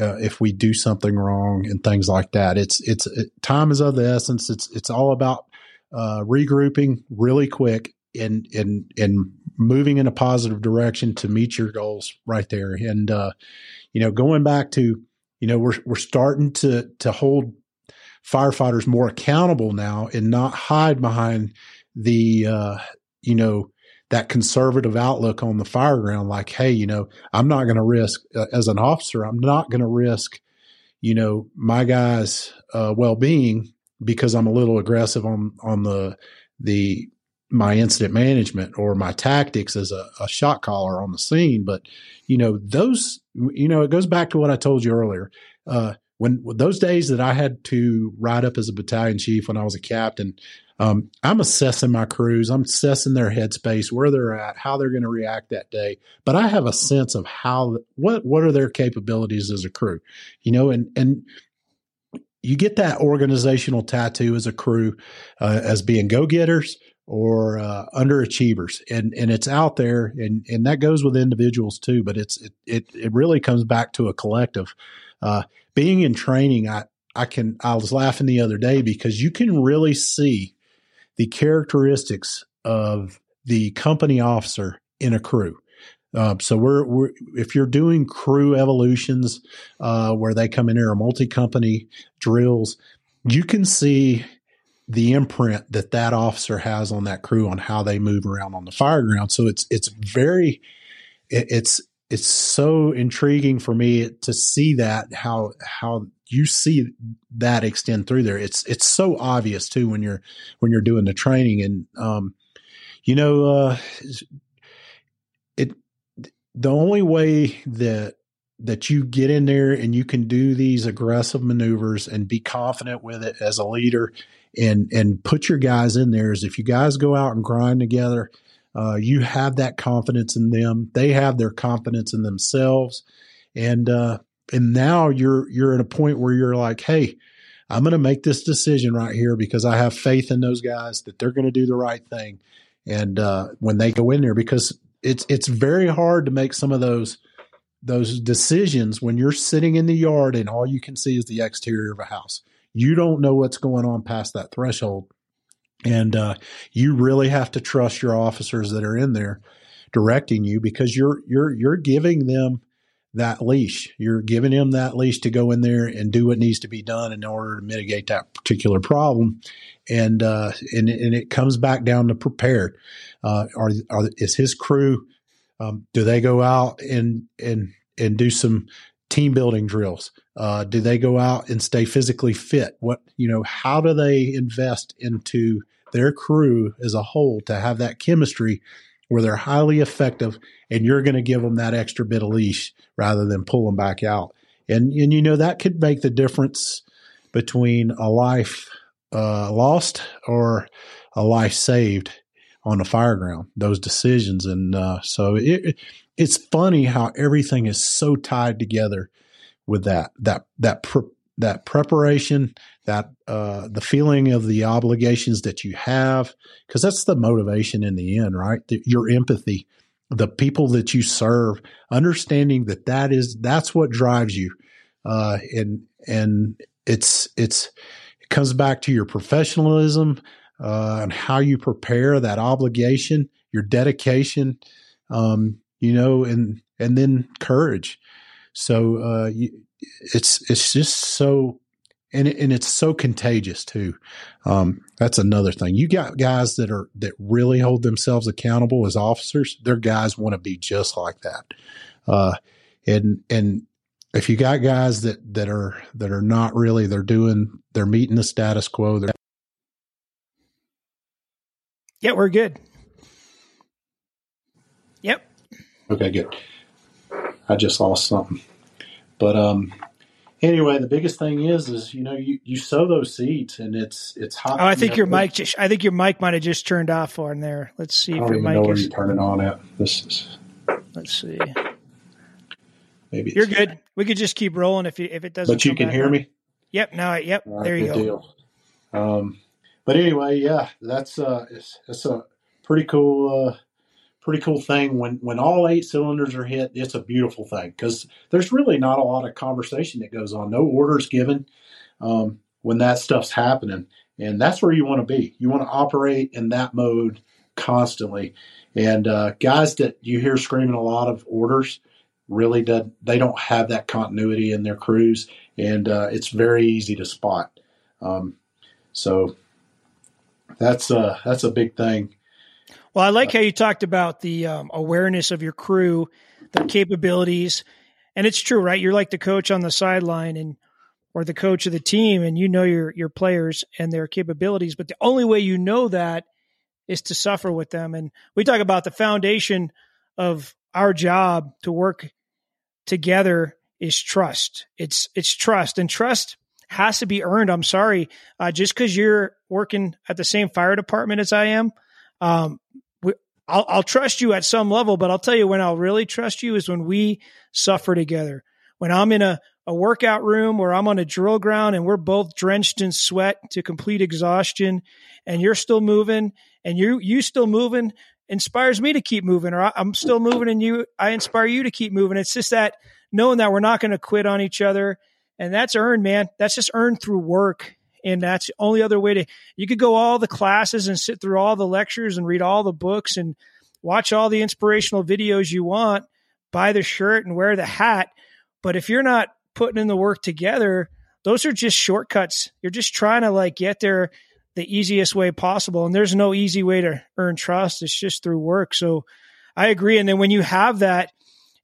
Speaker 3: uh, if we do something wrong and things like that. It's it's it, time is of the essence. It's it's all about uh, regrouping really quick and and and moving in a positive direction to meet your goals right there. And uh, you know, going back to you know we're we're starting to to hold firefighters more accountable now and not hide behind the uh, you know that conservative outlook on the fire ground like hey you know i'm not going to risk uh, as an officer i'm not going to risk you know my guys uh, well-being because i'm a little aggressive on on the the my incident management or my tactics as a, a shot caller on the scene. But, you know, those, you know, it goes back to what I told you earlier. Uh, when those days that I had to ride up as a battalion chief when I was a captain, um, I'm assessing my crews. I'm assessing their headspace, where they're at, how they're going to react that day. But I have a sense of how what what are their capabilities as a crew, you know, and and you get that organizational tattoo as a crew uh, as being go getters, or uh, underachievers, and and it's out there, and and that goes with individuals too. But it's it it, it really comes back to a collective. Uh, being in training, I I can I was laughing the other day because you can really see the characteristics of the company officer in a crew. Uh, so we're, we're, if you're doing crew evolutions uh, where they come in here multi-company drills, you can see the imprint that that officer has on that crew on how they move around on the fire ground. So it's it's very it, it's it's so intriguing for me to see that how how you see that extend through there. It's it's so obvious too when you're when you're doing the training and um you know uh it the only way that that you get in there and you can do these aggressive maneuvers and be confident with it as a leader and and put your guys in there is if you guys go out and grind together uh, you have that confidence in them they have their confidence in themselves and uh, and now you're you're at a point where you're like hey i'm going to make this decision right here because i have faith in those guys that they're going to do the right thing and uh, when they go in there because it's it's very hard to make some of those those decisions when you're sitting in the yard and all you can see is the exterior of a house. You don't know what's going on past that threshold. And uh, you really have to trust your officers that are in there directing you because you're you're you're giving them that leash. You're giving him that leash to go in there and do what needs to be done in order to mitigate that particular problem. And uh, and and it comes back down to prepared. Uh, are, are is his crew um, do they go out and and and do some team building drills? Uh, do they go out and stay physically fit? What you know? How do they invest into their crew as a whole to have that chemistry where they're highly effective, and you're going to give them that extra bit of leash rather than pull them back out? And and you know that could make the difference between a life uh, lost or a life saved on the fire ground, those decisions. And uh, so it, it's funny how everything is so tied together with that, that, that, pre- that preparation, that, uh, the feeling of the obligations that you have, because that's the motivation in the end, right? The, your empathy, the people that you serve, understanding that that is, that's what drives you. Uh, and, and it's, it's, it comes back to your professionalism, uh, and how you prepare that obligation, your dedication, um, you know, and and then courage. So uh, you, it's it's just so and it, and it's so contagious too. Um, that's another thing. You got guys that are that really hold themselves accountable as officers. Their guys want to be just like that. Uh, and and if you got guys that that are that are not really, they're doing, they're meeting the status quo. They're
Speaker 2: yeah, we're good. Yep.
Speaker 3: Okay, good. I just lost something. But um anyway, the biggest thing is is you know you, you sow those seeds and it's it's hot.
Speaker 2: Oh, I think your mic just I think your mic might have just turned off on there. Let's see
Speaker 3: I
Speaker 2: if
Speaker 3: don't
Speaker 2: your
Speaker 3: even
Speaker 2: mic
Speaker 3: know where
Speaker 2: is
Speaker 3: you turn it on at. This is
Speaker 2: let's see.
Speaker 3: maybe
Speaker 2: You're good. We could just keep rolling if you if it doesn't
Speaker 3: But you can hear
Speaker 2: on.
Speaker 3: me?
Speaker 2: Yep, now yep.
Speaker 3: Right,
Speaker 2: there you go.
Speaker 3: Deal. Um, but anyway, yeah, that's uh, it's, it's a pretty cool, uh, pretty cool thing when when all eight cylinders are hit. It's a beautiful thing because there's really not a lot of conversation that goes on. No orders given um, when that stuff's happening, and that's where you want to be. You want to operate in that mode constantly. And uh, guys that you hear screaming a lot of orders really do, they don't have that continuity in their crews, and uh, it's very easy to spot. Um, so that's uh, that's a big thing.
Speaker 2: Well, I like how you talked about the um, awareness of your crew, their capabilities, and it's true, right? You're like the coach on the sideline, and or the coach of the team, and you know your your players and their capabilities. But the only way you know that is to suffer with them. And we talk about the foundation of our job to work together is trust. It's it's trust, and trust has to be earned. I'm sorry, uh, just because you're working at the same fire department as I am. Um, I'll, I'll trust you at some level, but I'll tell you when I'll really trust you is when we suffer together. When I'm in a, a workout room or I'm on a drill ground and we're both drenched in sweat to complete exhaustion and you're still moving and you, you still moving inspires me to keep moving or I- I'm still moving and you, I inspire you to keep moving. It's just that knowing that we're not going to quit on each other and that's earned, man. That's just earned through work. And that's the only other way to, you could go all the classes and sit through all the lectures and read all the books and watch all the inspirational videos you want, buy the shirt and wear the hat. But if you're not putting in the work together, those are just shortcuts. You're just trying to like get there the easiest way possible. And there's no easy way to earn trust. It's just through work. So I agree. And then when you have that,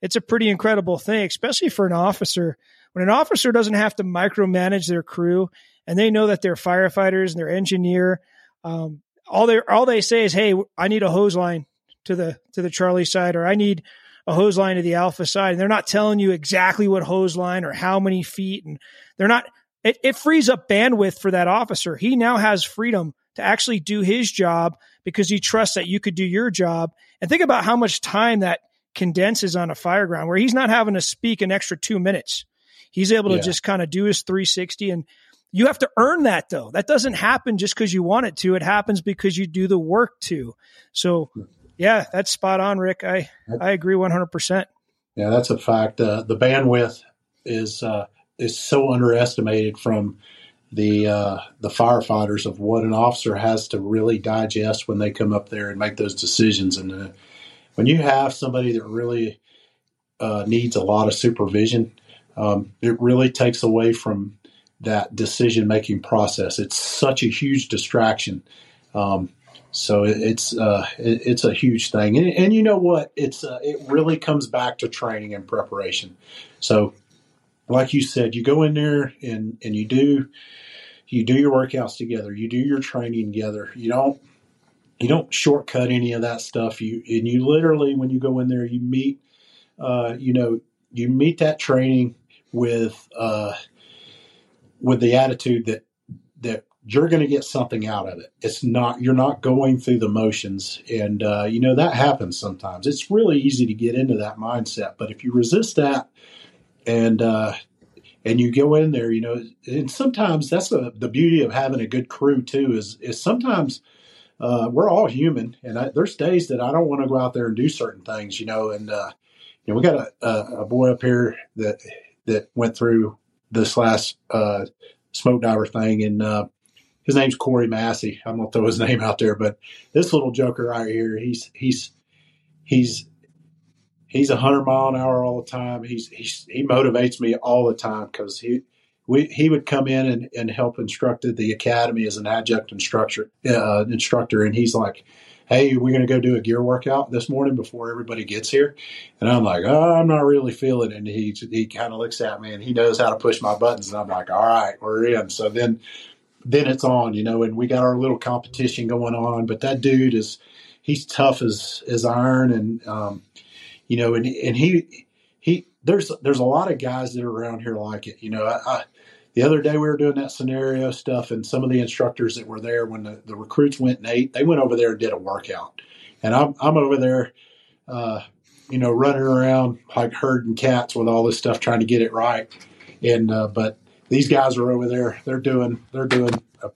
Speaker 2: it's a pretty incredible thing, especially for an officer. When an officer doesn't have to micromanage their crew and they know that they're firefighters and their engineer, um, all they all they say is, "Hey, I need a hose line to the to the Charlie side, or I need a hose line to the alpha side and they're not telling you exactly what hose line or how many feet and they're not it, it frees up bandwidth for that officer. He now has freedom to actually do his job because he trusts that you could do your job. And think about how much time that condenses on a fireground where he's not having to speak an extra two minutes he's able to yeah. just kind of do his 360 and you have to earn that though that doesn't happen just because you want it to it happens because you do the work to so yeah, that's spot on, Rick. I I agree one hundred percent.
Speaker 3: Yeah, that's a fact. Uh, the bandwidth is uh, is so underestimated from the uh, the firefighters of what an officer has to really digest when they come up there and make those decisions. And uh, when you have somebody that really uh, needs a lot of supervision, um, it really takes away from that decision making process. It's such a huge distraction. Um, so it's uh, it's a huge thing, and, and you know what? It's uh, it really comes back to training and preparation. So, like you said, you go in there and and you do you do your workouts together, you do your training together. You don't you don't shortcut any of that stuff. You and you literally when you go in there, you meet uh, you know you meet that training with uh, with the attitude that that you're going to get something out of it. It's not you're not going through the motions, and uh, you know that happens sometimes. It's really easy to get into that mindset, but if you resist that, and uh, and you go in there, you know, and sometimes that's the the beauty of having a good crew too. Is is sometimes uh, we're all human, and I, there's days that I don't want to go out there and do certain things, you know, and uh, you know we got a, a, a boy up here that that went through this last uh, smoke diver thing, and uh, his name's Corey Massey. I'm gonna throw his name out there, but this little joker right here, he's he's he's he's a hundred mile an hour all the time. He's, he's he motivates me all the time because he we he would come in and, and help instructed the academy as an adjunct instructor uh, instructor, and he's like, "Hey, we're going to go do a gear workout this morning before everybody gets here," and I'm like, "Oh, I'm not really feeling it." And he he kind of looks at me and he knows how to push my buttons, and I'm like, "All right, we're in." So then then it's on, you know, and we got our little competition going on. But that dude is he's tough as as iron, and um, you know, and and he he there's there's a lot of guys that are around here like it. You know, I, I, the other day we were doing that scenario stuff, and some of the instructors that were there when the, the recruits went and ate, they went over there and did a workout, and I'm I'm over there. Uh, you know, running around like herding cats with all this stuff, trying to get it right. And uh, but these guys are over there. They're doing they're doing a,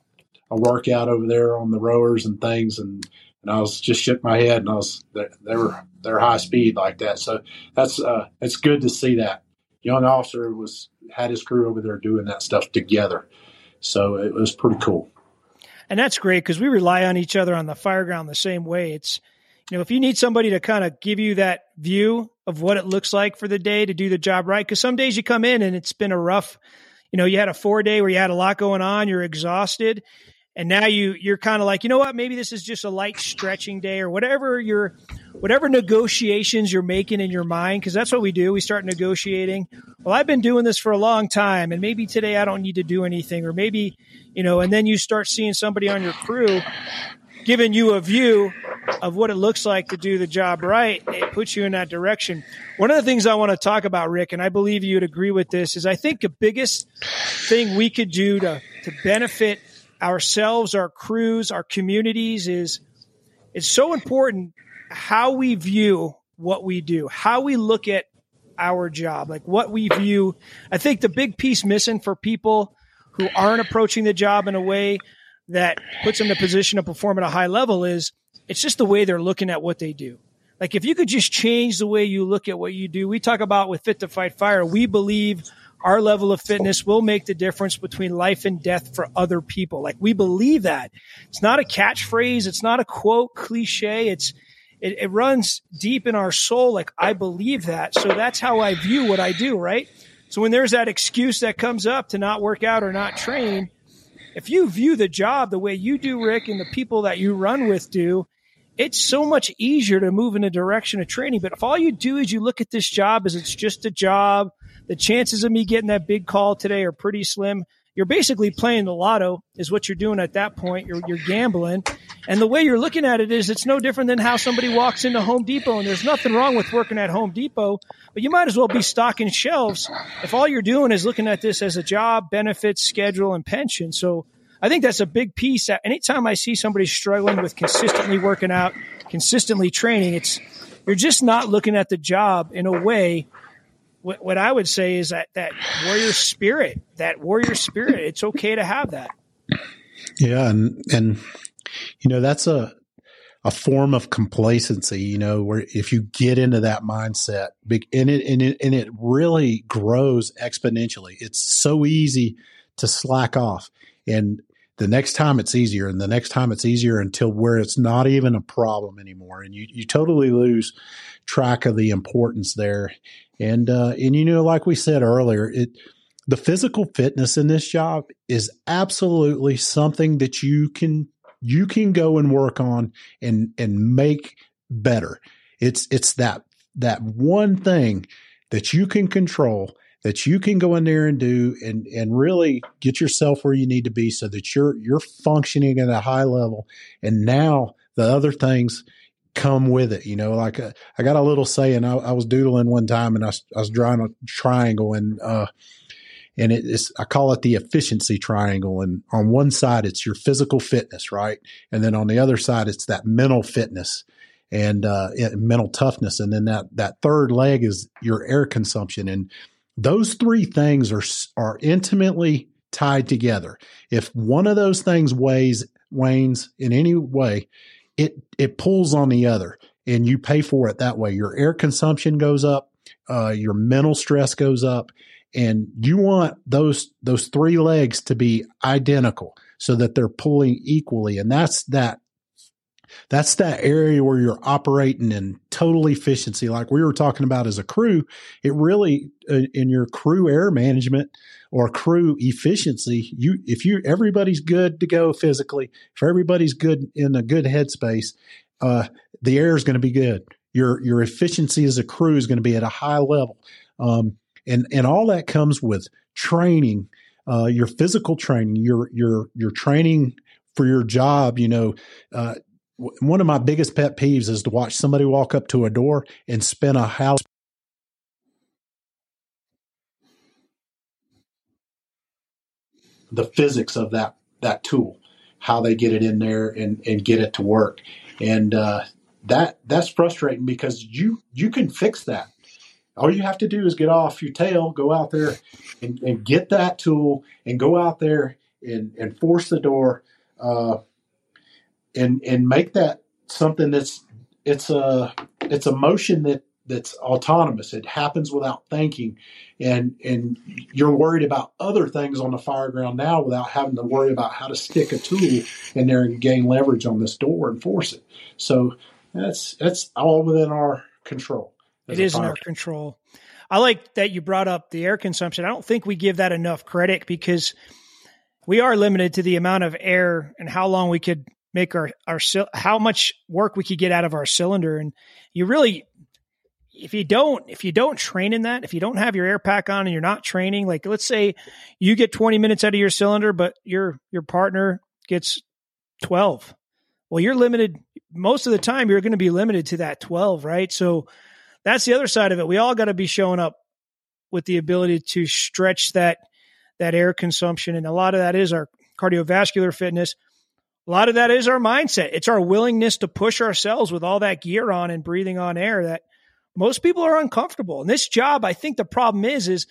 Speaker 3: a, workout over there on the rowers and things, and and I was just shook my head, and I was they, they were they're high speed like that. So that's uh, it's good to see that young officer was had his crew over there doing that stuff together. So it was pretty cool.
Speaker 2: And that's great because we rely on each other on the fireground the same way. It's you know if you need somebody to kind of give you that view of what it looks like for the day to do the job right, because some days you come in and it's been a rough you know, you had a four day where you had a lot going on, you're exhausted. And now you you're kind of like, you know what, maybe this is just a light stretching day or whatever your whatever negotiations you're making in your mind, because that's what we do. We start negotiating. Well, I've been doing this for a long time, and maybe today I don't need to do anything, or maybe, you know, and then you start seeing somebody on your crew giving you a view of what it looks like to do the job right, it puts you in that direction. One of the things I want to talk about, Rick, and I believe you'd agree with this, is I think the biggest thing we could do to, to benefit ourselves, our crews, our communities is it's so important how we view what we do, how we look at our job, like what we view. I think the big piece missing for people who aren't approaching the job in a way that puts them in a position to perform at a high level is it's just the way they're looking at what they do. Like if you could just change the way you look at what you do, we talk about with Fit to Fight Fire, we believe our level of fitness will make the difference between life and death for other people. Like we believe that. It's not a catchphrase. It's not a quote cliche. It's, it, it runs deep in our soul. Like I believe that. So that's how I view what I do, right? So when there's that excuse that comes up to not work out or not train, if you view the job the way you do, Rick, and the people that you run with do, it's so much easier to move in a direction of training. But if all you do is you look at this job as it's just a job, the chances of me getting that big call today are pretty slim. you're basically playing the lotto is what you're doing at that point. You're, you're gambling. And the way you're looking at it is it's no different than how somebody walks into Home Depot and there's nothing wrong with working at Home Depot, but you might as well be stocking shelves if all you're doing is looking at this as a job, benefits, schedule, and pension. So I think that's a big piece. That Anytime I see somebody struggling with consistently working out, consistently training, it's, you're just not looking at the job in a way what, what I would say is that that warrior spirit, that warrior spirit, it's okay to have that.
Speaker 3: Yeah, and and you know that's a a form of complacency, you know, where if you get into that mindset, and it and it and it really grows exponentially. It's so easy to slack off, and the next time it's easier, and the next time it's easier until where it's not even a problem anymore, and you you totally lose track of the importance there. And uh, and you know, like we said earlier, it the physical fitness in this job is absolutely something that you can you can go and work on and and make better. It's it's that that one thing that you can control that you can go in there and do and and really get yourself where you need to be so that you're you're functioning at a high level and now the other things come with it. You know, like uh, I got a little saying. I, I was doodling one time, and I, I was drawing a triangle, and uh, and it is I call it the efficiency triangle. And on one side, it's your physical fitness, right, and then on the other side, it's that mental fitness and uh, mental toughness, and then that that third leg is your air consumption, and those three things are are intimately tied together. If one of those things weighs wanes in any way, it it pulls on the other, and you pay for it that way. Your air consumption goes up, uh, your mental stress goes up, and you want those those three legs to be identical so that they're pulling equally, and that's that that's that area where you're operating in total efficiency like we were talking about as a crew it really uh, in your crew air management or crew efficiency you if you everybody's good to go physically if everybody's good in a good headspace uh, the air is going to be good. Your your efficiency as a crew is going to be at a high level. Um, and and all that comes with training uh, your physical training your your your training for your job you know uh, one of my biggest pet peeves is to watch somebody walk up to a door and spin a house the physics of that that tool how they get it in there and and get it to work. And uh, that that's frustrating because you you can fix that. All you have to do is get off your tail go out there and, and get that tool and go out there and, and force the door uh, and and make that something that's it's a it's a motion that that's autonomous. It happens without thinking, and and you're worried about other things on the fire ground now without having to worry about how to stick a tool in there and gain leverage on this door and force it. So that's that's all within our control.
Speaker 2: It is in our control. I like that you brought up the air consumption. I don't think we give that enough credit because we are limited to the amount of air and how long we could make our our how much work we could get out of our cylinder and you really if you don't if you don't train in that if you don't have your air pack on and you're not training like let's say you get 20 minutes out of your cylinder but your your partner gets 12 well you're limited most of the time you're going to be limited to that 12 right? So that's the other side of it. We all got to be showing up with the ability to stretch that that air consumption and a lot of that is our cardiovascular fitness. A lot of that is our mindset. It's our willingness to push ourselves with all that gear on and breathing on air that most people are uncomfortable. And this job, I think the problem is, is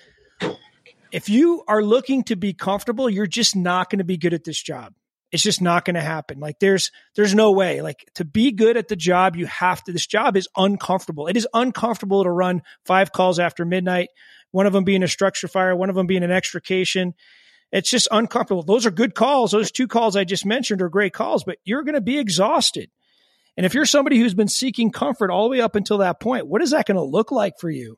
Speaker 2: if you are looking to be comfortable, you're just not going to be good at this job. It's just not going to happen. Like there's, there's no way. Like to be good at the job, you have to, this job is uncomfortable. It is uncomfortable to run five calls after midnight, one of them being a structure fire, one of them being an extrication it's just uncomfortable. Those are good calls. Those two calls I just mentioned are great calls, but you're going to be exhausted. And if you're somebody who's been seeking comfort all the way up until that point, what is that going to look like for you?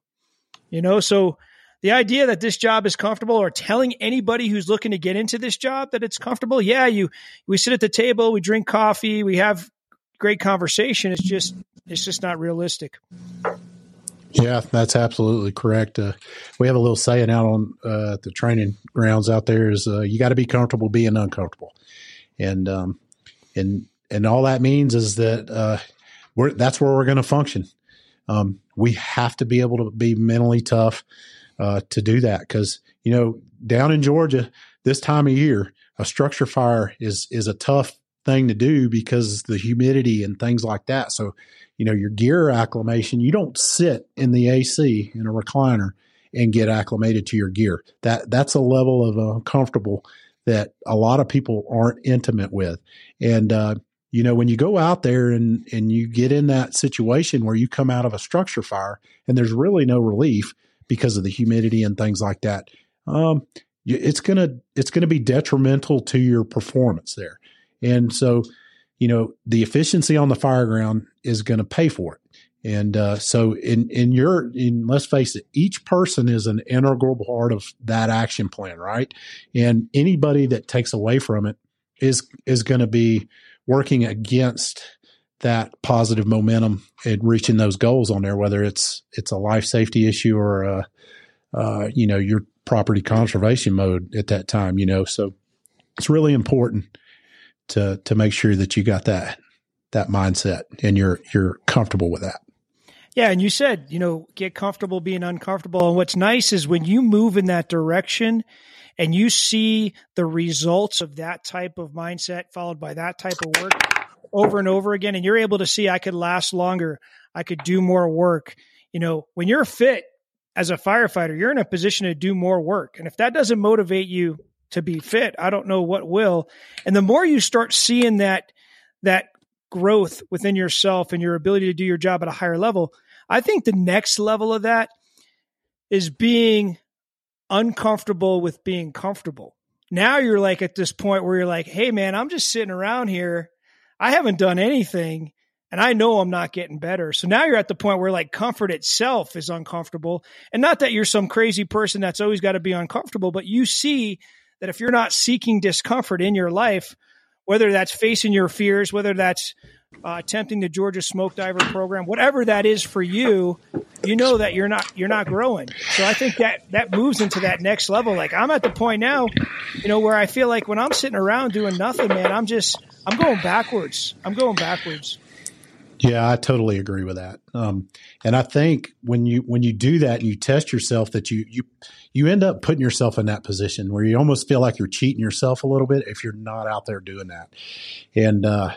Speaker 2: You know, so the idea that this job is comfortable or telling anybody who's looking to get into this job that it's comfortable, yeah, you we sit at the table, we drink coffee, we have great conversation. It's just it's just not realistic.
Speaker 3: Yeah, that's absolutely correct. Uh, we have a little saying out on uh, the training grounds out there is uh, you got to be comfortable being uncomfortable, and um, and and all that means is that uh, we're that's where we're going to function. Um, we have to be able to be mentally tough uh, to do that because you know down in Georgia this time of year a structure fire is is a tough thing to do because the humidity and things like that. So you know your gear acclimation you don't sit in the AC in a recliner and get acclimated to your gear. That that's a level of uncomfortable that a lot of people aren't intimate with, and uh, you know, when you go out there and, and you get in that situation where you come out of a structure fire and there's really no relief because of the humidity and things like that, um, it's gonna it's gonna be detrimental to your performance there. And so, you know, the efficiency on the fire ground is going to pay for it. And uh, so, in in your, in let's face it, each person is an integral part of that action plan, right? And anybody that takes away from it is is going to be working against that positive momentum and reaching those goals on there, whether it's it's a life safety issue or a, uh, you know your property conservation mode at that time. You know, so it's really important to to make sure that you got that that mindset and you're you're comfortable with that.
Speaker 2: Yeah, and you said you know get comfortable being uncomfortable, and what's nice is when you move in that direction and you see the results of that type of mindset followed by that type of work over and over again and you're able to see I could last longer, I could do more work. You know, when you're fit as a firefighter, you're in a position to do more work. And if that doesn't motivate you to be fit, I don't know what will. And the more you start seeing that that growth within yourself and your ability to do your job at a higher level, I think the next level of that is being uncomfortable with being comfortable. Now you're like at this point where you're like, hey, man, I'm just sitting around here. I haven't done anything and I know I'm not getting better. So now you're at the point where like comfort itself is uncomfortable. And not that you're some crazy person that's always got to be uncomfortable, but you see that if you're not seeking discomfort in your life, whether that's facing your fears, whether that's uh, attempting the Georgia Smoke Diver program, whatever that is for you, you know that you're not you're not growing. So I think that that moves into that next level. Like I'm at the point now, you know, where I feel like when I'm sitting around doing nothing, man, I'm just I'm going backwards. I'm going backwards.
Speaker 3: Yeah, I totally agree with that. Um, and I think when you when you do that and you test yourself, that you you you end up putting yourself in that position where you almost feel like you're cheating yourself a little bit if you're not out there doing that. And uh,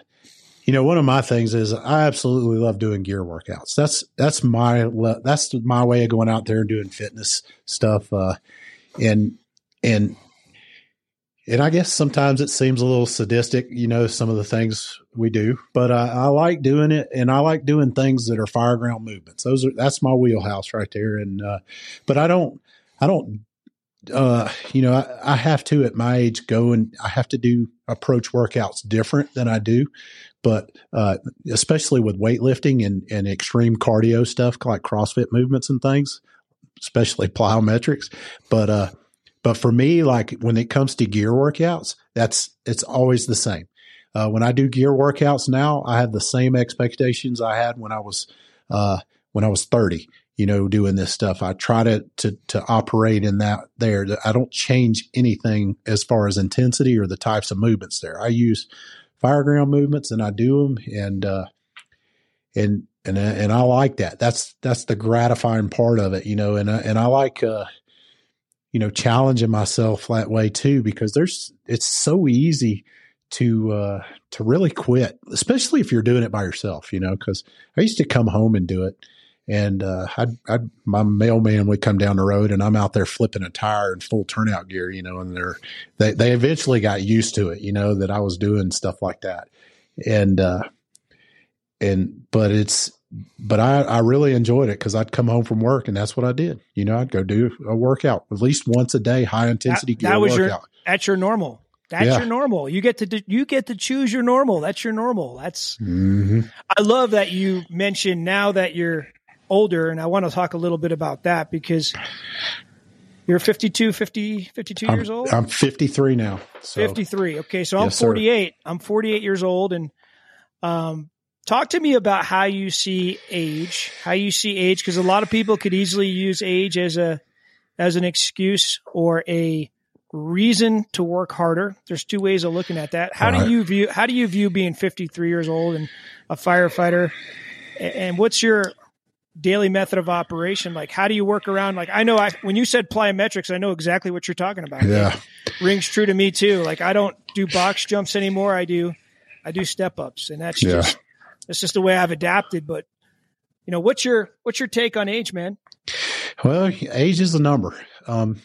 Speaker 3: you know, one of my things is I absolutely love doing gear workouts. That's that's my that's my way of going out there and doing fitness stuff. Uh, and and and I guess sometimes it seems a little sadistic, you know, some of the things we do. But I, I like doing it, and I like doing things that are fireground movements. Those are that's my wheelhouse right there. And uh, but I don't I don't uh, you know, I, I, have to at my age go and I have to do approach workouts different than I do. But uh, especially with weightlifting and, and extreme cardio stuff like CrossFit movements and things, especially plyometrics. But uh, but for me, like when it comes to gear workouts, that's it's always the same. Uh, when I do gear workouts now, I have the same expectations I had when I was uh, when I was thirty you know, doing this stuff. I try to, to, to operate in that there. I don't change anything as far as intensity or the types of movements there. I use fireground movements and I do them and, uh, and, and, and I like that. That's, that's the gratifying part of it, you know, and, and I like, uh, you know, challenging myself that way too, because there's, it's so easy to, uh, to really quit, especially if you're doing it by yourself, you know, cause I used to come home and do it and uh, I'd, I'd, my mailman would come down the road, and I'm out there flipping a tire in full turnout gear, you know. And they're they they eventually got used to it, you know, that I was doing stuff like that, and uh, and but it's but I I really enjoyed it because I'd come home from work, and that's what I did. You know, I'd go do a workout at least once a day, high intensity
Speaker 2: that,
Speaker 3: gear
Speaker 2: that was
Speaker 3: workout.
Speaker 2: Your, that's your normal. That's yeah. your normal. You get to you get to choose your normal. That's your normal. That's. Mm-hmm. I love that you mentioned now that you're older, and I want to talk a little bit about that because you're 52, 50, 52
Speaker 3: I'm,
Speaker 2: years old?
Speaker 3: I'm 53 now.
Speaker 2: So. 53. Okay. So I'm 48. I'm 48 years old. And, um, talk to me about how you see age, how you see age, because a lot of people could easily use age as a as an excuse or a reason to work harder. There's two ways of looking at that. How do you view how do you view being 53 years old and a firefighter? And what's your daily method of operation? Like, how do you work around? Like, I know I, when you said plyometrics, I know exactly what you're talking about.
Speaker 3: Yeah.
Speaker 2: Rings true to me too. Like, I don't do box jumps anymore. I do, I do step ups and that's yeah. just, that's just the way I've adapted. But, you know, what's your, what's your take on age, man?
Speaker 3: Well, age is a number. Um,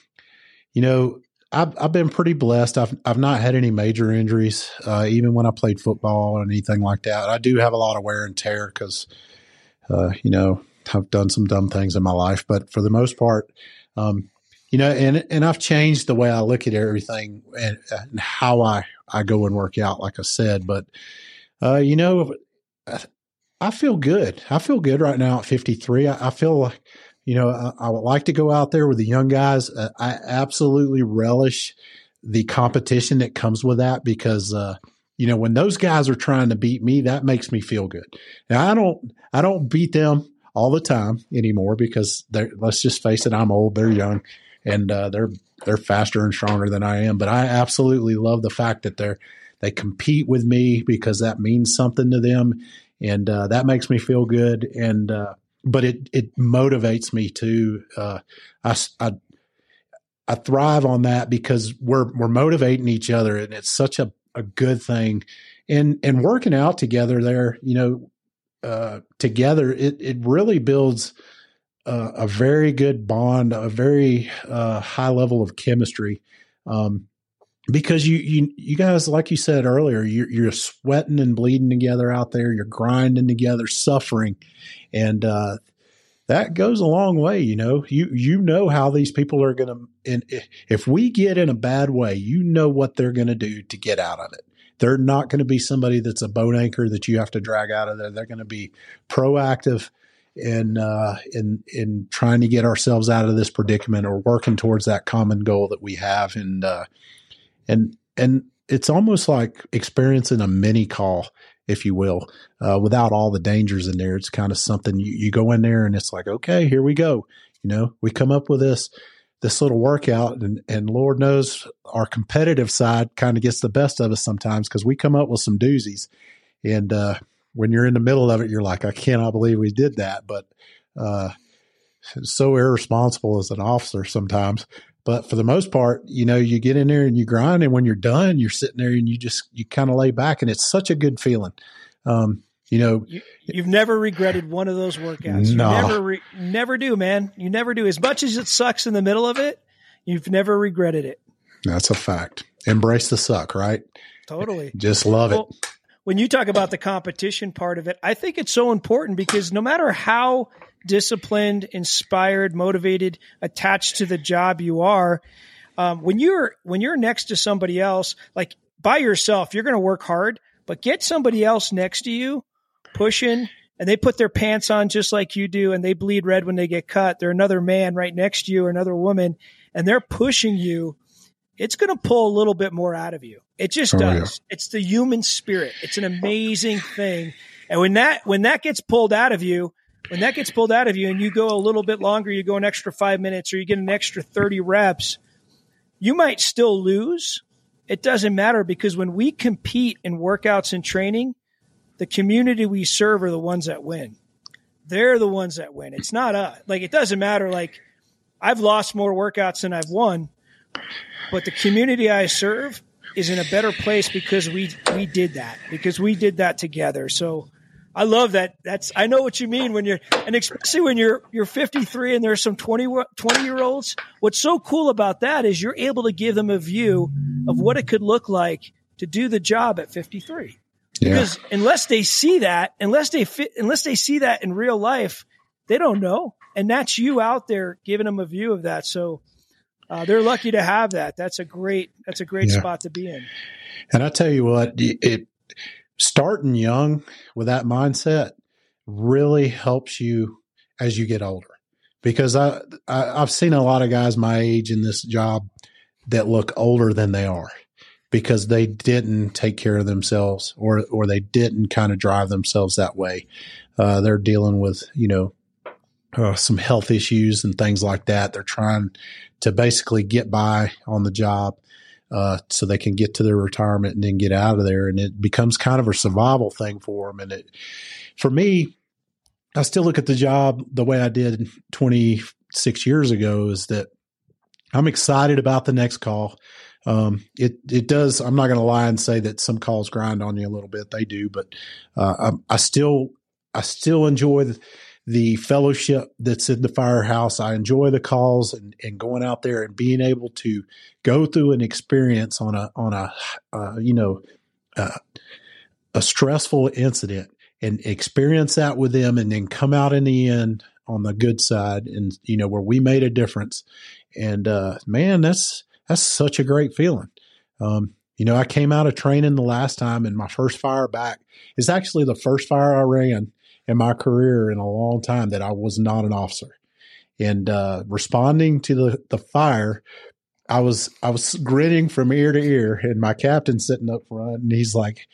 Speaker 3: you know, I've, I've been pretty blessed. I've, I've not had any major injuries, uh, even when I played football or anything like that. I do have a lot of wear and tear because, uh, you know, I've done some dumb things in my life, but for the most part, um, you know, and and I've changed the way I look at everything and, and how I I go and work out, like I said. But uh, you know, I feel good. I feel good right now at 53. I, I feel like you know I, I, would like to go out there with the young guys. Uh, I absolutely relish the competition that comes with that because uh, you know when those guys are trying to beat me, that makes me feel good. Now I don't I don't beat them all the time anymore because let's just face it, I'm old, they're young, and uh, they're they're faster and stronger than I am. But I absolutely love the fact that they're they compete with me because that means something to them, and uh, that makes me feel good. And uh, but it it motivates me too. Uh, I, I I thrive on that because we're we're motivating each other, and it's such a a good thing. And and working out together there, you know, uh, together, it it really builds a, a very good bond, a very uh, high level of chemistry. Um, because you you you guys, like you said earlier, you're, you're sweating and bleeding together out there. You're grinding together, suffering, and uh, that goes a long way. You know, you you know how these people are going to. And if we get in a bad way, you know what they're going to do to get out of it. They're not going to be somebody that's a boat anchor that you have to drag out of there. They're going to be proactive in uh, in in trying to get ourselves out of this predicament or working towards that common goal that we have. And uh, and and it's almost like experiencing a mini call, if you will, uh, without all the dangers in there. It's kind of something you, you go in there and it's like, okay, here we go. You know, we come up with this this little workout and, and Lord knows our competitive side kind of gets the best of us sometimes because we come up with some doozies. And uh, when you're in the middle of it, you're like, I cannot believe we did that. But uh, so irresponsible as an officer sometimes. But for the most part, you know, you get in there and you grind, and when you're done, you're sitting there and you just you kind of lay back, and it's such a good feeling. Um, you know,
Speaker 2: you, have never regretted one of those workouts.
Speaker 3: No.
Speaker 2: You never, re- never do, man. You never do. As much as it sucks in the middle of it, you've never regretted it.
Speaker 3: That's a fact. Embrace the suck, right?
Speaker 2: Totally.
Speaker 3: Just love well, it.
Speaker 2: When you talk about the competition part of it, I think it's so important because no matter how disciplined, inspired, motivated, attached to the job you are, um, when you're when you're next to somebody else, like by yourself, you're going to work hard. But get somebody else next to you pushing and they put their pants on just like you do and they bleed red when they get cut. They're another man right next to you or another woman and they're pushing you. It's going to pull a little bit more out of you. It just oh, does. Yeah. It's the human spirit. It's an amazing thing. And when that, when that gets pulled out of you, when that gets pulled out of you and you go a little bit longer, you go an extra five minutes or you get an extra 30 reps, you might still lose. It doesn't matter because when we compete in workouts and training, the community we serve are the ones that win. They're the ones that win. It's not us. Like it doesn't matter. Like I've lost more workouts than I've won, but the community I serve is in a better place because we we did that because we did that together. So I love that. That's I know what you mean when you're and especially when you're you're 53 and there's some 20 20 year olds. What's so cool about that is you're able to give them a view of what it could look like to do the job at 53. Because yeah. unless they see that, unless they fit, unless they see that in real life, they don't know. And that's you out there giving them a view of that. So uh, they're lucky to have that. That's a great, that's a great yeah. spot to be in.
Speaker 3: And I tell you what, it starting young with that mindset really helps you as you get older. Because I, I I've seen a lot of guys my age in this job that look older than they are because they didn't take care of themselves or or they didn't kind of drive themselves that way. Uh, they're dealing with you know uh, some health issues and things like that. They're trying to basically get by on the job. Uh, so they can get to their retirement and then get out of there. And it becomes kind of a survival thing for them. And it, for me, I still look at the job the way I did 26 years ago is that I'm excited about the next call. Um, it it does. I'm not going to lie and say that some calls grind on you a little bit. They do, but uh, I, I, still I still enjoy the, the, fellowship that's in the firehouse. I enjoy the calls and, and going out there and being able to go through an experience on a on a uh, you know uh, a stressful incident and experience that with them, and then come out in the end on the good side, and you know where we made a difference. And uh, man, that's that's such a great feeling. Um, you know, I came out of training the last time, and my first fire back is actually the first fire I ran in my career in a long time that I was not an officer. And uh, responding to the, the fire, I was I was grinning from ear to ear, and my captain sitting up front, and he's like,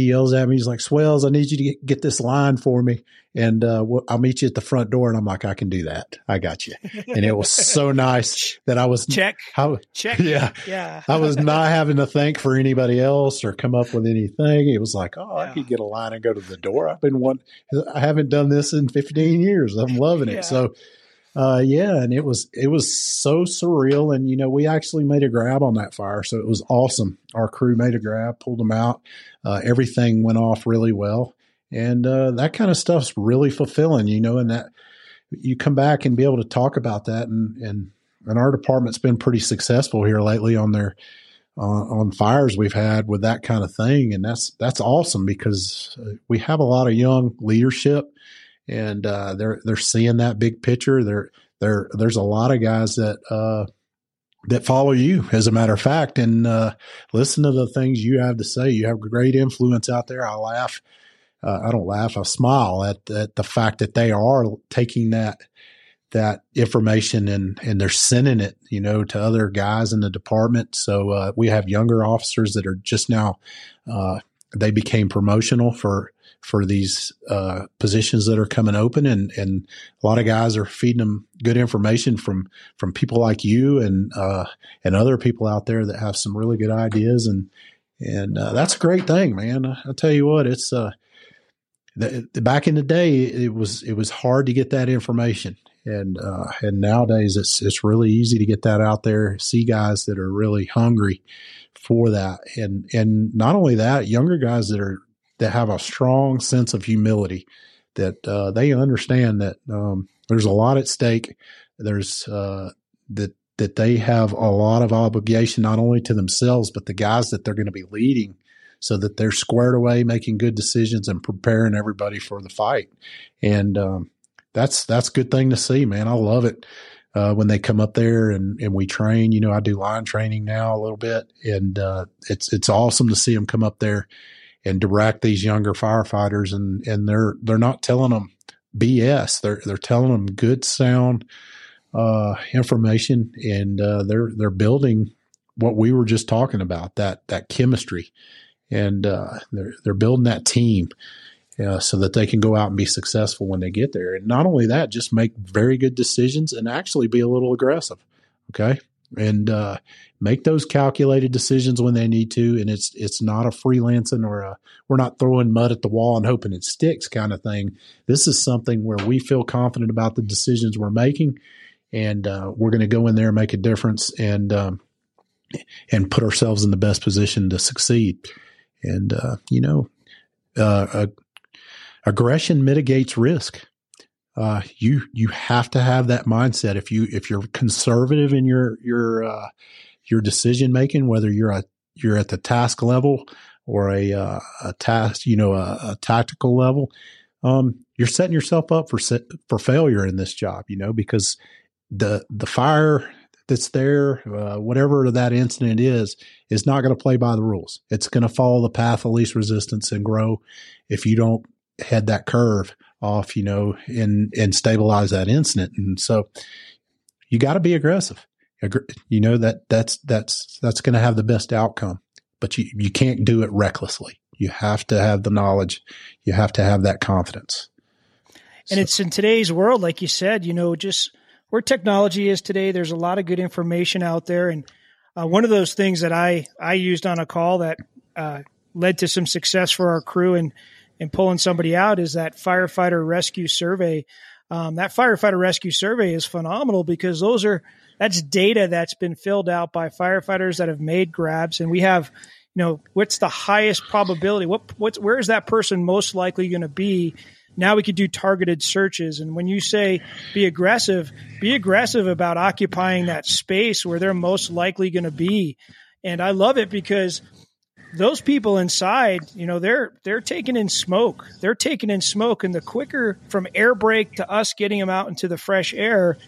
Speaker 3: he yells at me, he's like, "Swales, I need you to get, get this line for me." and uh, I'll meet you at the front door. And I'm like, I can do that. I got you. And it was so nice that I was
Speaker 2: check,
Speaker 3: how,
Speaker 2: check,
Speaker 3: yeah,
Speaker 2: yeah.
Speaker 3: I was not having to think for anybody else or come up with anything. It was like, oh, yeah. I could get a line and go to the door. I've been one. I haven't done this in 15 years. I'm loving it. Yeah. So. Uh, yeah, and it was it was so surreal, and you know we actually made a grab on that fire, so it was awesome. Our crew made a grab, pulled them out. Uh, everything went off really well, and uh, that kind of stuff's really fulfilling, you know. And that you come back and be able to talk about that, and and and our department's been pretty successful here lately on their uh, on fires we've had with that kind of thing, and that's that's awesome because uh, we have a lot of young leadership, and uh, they're they're seeing that big picture. There there there's a lot of guys that uh, that follow you, as a matter of fact, and uh, listen to the things you have to say. You have great influence out there. I laugh uh, I don't laugh, I smile at, at the fact that they are taking that that information and and they're sending it, you know, to other guys in the department. So uh, we have younger officers that are just now uh, they became promotional for for these uh, positions that are coming open, and and a lot of guys are feeding them good information from from people like you and uh, and other people out there that have some really good ideas, and and uh, that's a great thing, man. I'll tell you what, it's uh the, the, back in the day, it was it was hard to get that information, and uh, and nowadays it's it's really easy to get that out there. See guys that are really hungry for that, and and not only that, younger guys that are that have a strong sense of humility, that uh, they understand that um, there's a lot at stake. There's uh, that that they have a lot of obligation not only to themselves but the guys that they're going to be leading so that they're squared away, making good decisions and preparing everybody for the fight. And um, that's that's a good thing to see, man. I love it. Uh, when they come up there and, and we train, you know, I do line training now a little bit, and uh, it's it's awesome to see them come up there and direct these younger firefighters, and and they're they're not telling them BS. They're they're telling them good sound uh, information, and uh, they're they're building what we were just talking about that that chemistry and uh, they're they're building that team uh, so that they can go out and be successful when they get there. And not only that, just make very good decisions and actually be a little aggressive. Okay, and uh, make those calculated decisions when they need to. And it's it's not a freelancing or a we're not throwing mud at the wall and hoping it sticks kind of thing. This is something where we feel confident about the decisions we're making, and uh, we're going to go in there and make a difference and um, and put ourselves in the best position to succeed. And, uh, you know, uh, aggression mitigates risk. Uh, you you have to have that mindset. If you if you're conservative in your your uh, your decision making, whether you're a you're at the task level or a uh, a task, you know, a, a tactical level, um, you're setting yourself up for set, for failure in this job. You know, because the the fire that's there, uh, whatever that incident is, is not going to play by the rules. It's going to follow the path of least resistance and grow if you don't head that curve off, you know, and, and stabilize that incident. And so you got to be aggressive. You know, that that's, that's, that's going to have the best outcome. but you, you can't do it recklessly. You have to have the knowledge. You have to have that confidence.
Speaker 2: And so. it's in today's world, like you said, you know, just where technology is today, there's a lot of good information out there. And uh, one of those things that I, I used on a call that uh, led to some success for our crew and, and pulling somebody out is that firefighter rescue survey. Um, that firefighter rescue survey is phenomenal because those are that's data that's been filled out by firefighters that have made grabs, and we have, you know, what's the highest probability? What what's where is that person most likely going to be? Now we could do targeted searches, and when you say be aggressive, be aggressive about occupying that space where they're most likely going to be. And I love it because those people inside, you know, they're they're taking in smoke. They're taking in smoke, and the quicker from air brake to us getting them out into the fresh air,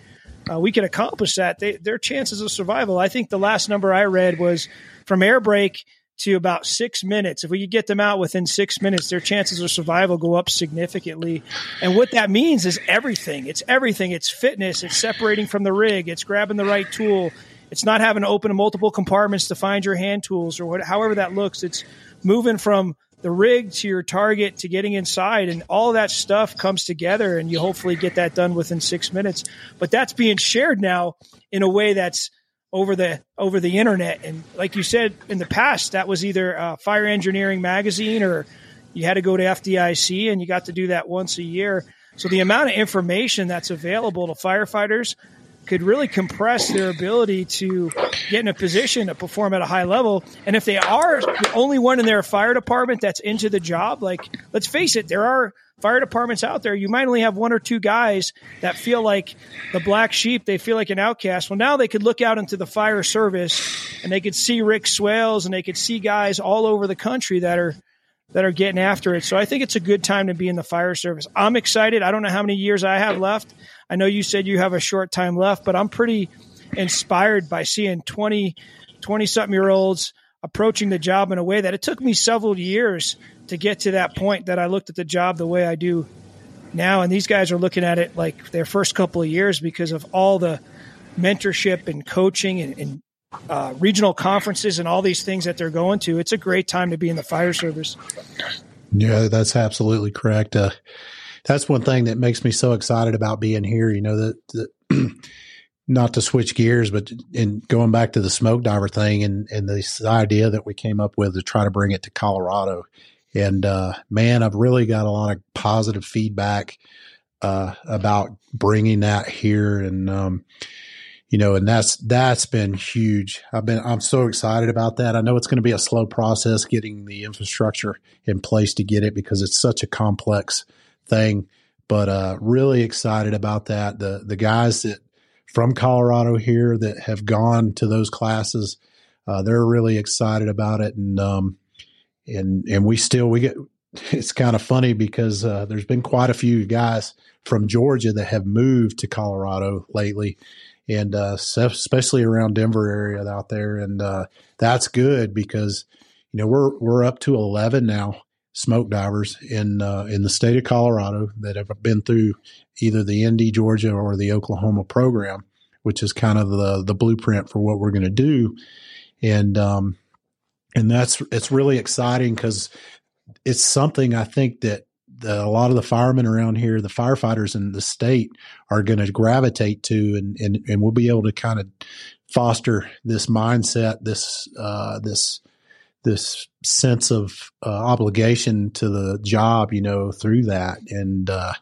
Speaker 2: uh, we can accomplish that, they, their chances of survival. I think the last number I read was from air brake to about six minutes. If we could get them out within six minutes, their chances of survival go up significantly. And what that means is everything. It's everything. It's fitness. It's separating from the rig. It's grabbing the right tool. It's not having to open multiple compartments to find your hand tools or what, however that looks. It's moving from the rig to your target to getting inside and all that stuff comes together and you hopefully get that done within six minutes. But that's being shared now in a way that's over the over the internet. And like you said in the past that was either a fire engineering magazine or you had to go to FDIC and you got to do that once a year. So the amount of information that's available to firefighters could really compress their ability to get in a position to perform at a high level. And if they are the only one in their fire department that's into the job, like let's face it, there are fire departments out there. You might only have one or two guys that feel like the black sheep. They feel like an outcast. Well, now they could look out into the fire service and they could see Rick Swales and they could see guys all over the country that are that are getting after it. So I think it's a good time to be in the fire service. I'm excited. I don't know how many years I have left. I know you said you have a short time left, but I'm pretty inspired by seeing 20, 20 something year olds approaching the job in a way that it took me several years to get to that point that I looked at the job the way I do now. And these guys are looking at it like their first couple of years because of all the mentorship and coaching and, and uh, regional conferences and all these things that they're going to. It's a great time to be in the fire service.
Speaker 3: Yeah, that's absolutely correct. Uh, that's one thing that makes me so excited about being here. You know that, not to switch gears, but in going back to the smoke diver thing and and this idea that we came up with to try to bring it to Colorado. And uh, man, I've really got a lot of positive feedback uh, about bringing that here and. Um, you know, and that's that's been huge. I've been I'm so excited about that. I know it's going to be a slow process getting the infrastructure in place to get it because it's such a complex thing, but uh, really excited about that. The the guys that from Colorado here that have gone to those classes, uh, they're really excited about it, and um, and and we still we get. It's kind of funny because uh, there's been quite a few guys from Georgia that have moved to Colorado lately and uh, especially around Denver area out there, and uh, that's good because you know we're we're up to eleven now smoke divers in uh, in the state of Colorado that have been through either the ND Georgia or the Oklahoma program, which is kind of the the blueprint for what we're going to do, and um, and that's it's really exciting because it's something I think that the, a lot of the firemen around here, the firefighters in the state are going to gravitate to, and, and, and we'll be able to kind of foster this mindset, this, uh, this, this sense of uh, obligation to the job, you know, through that and, uh,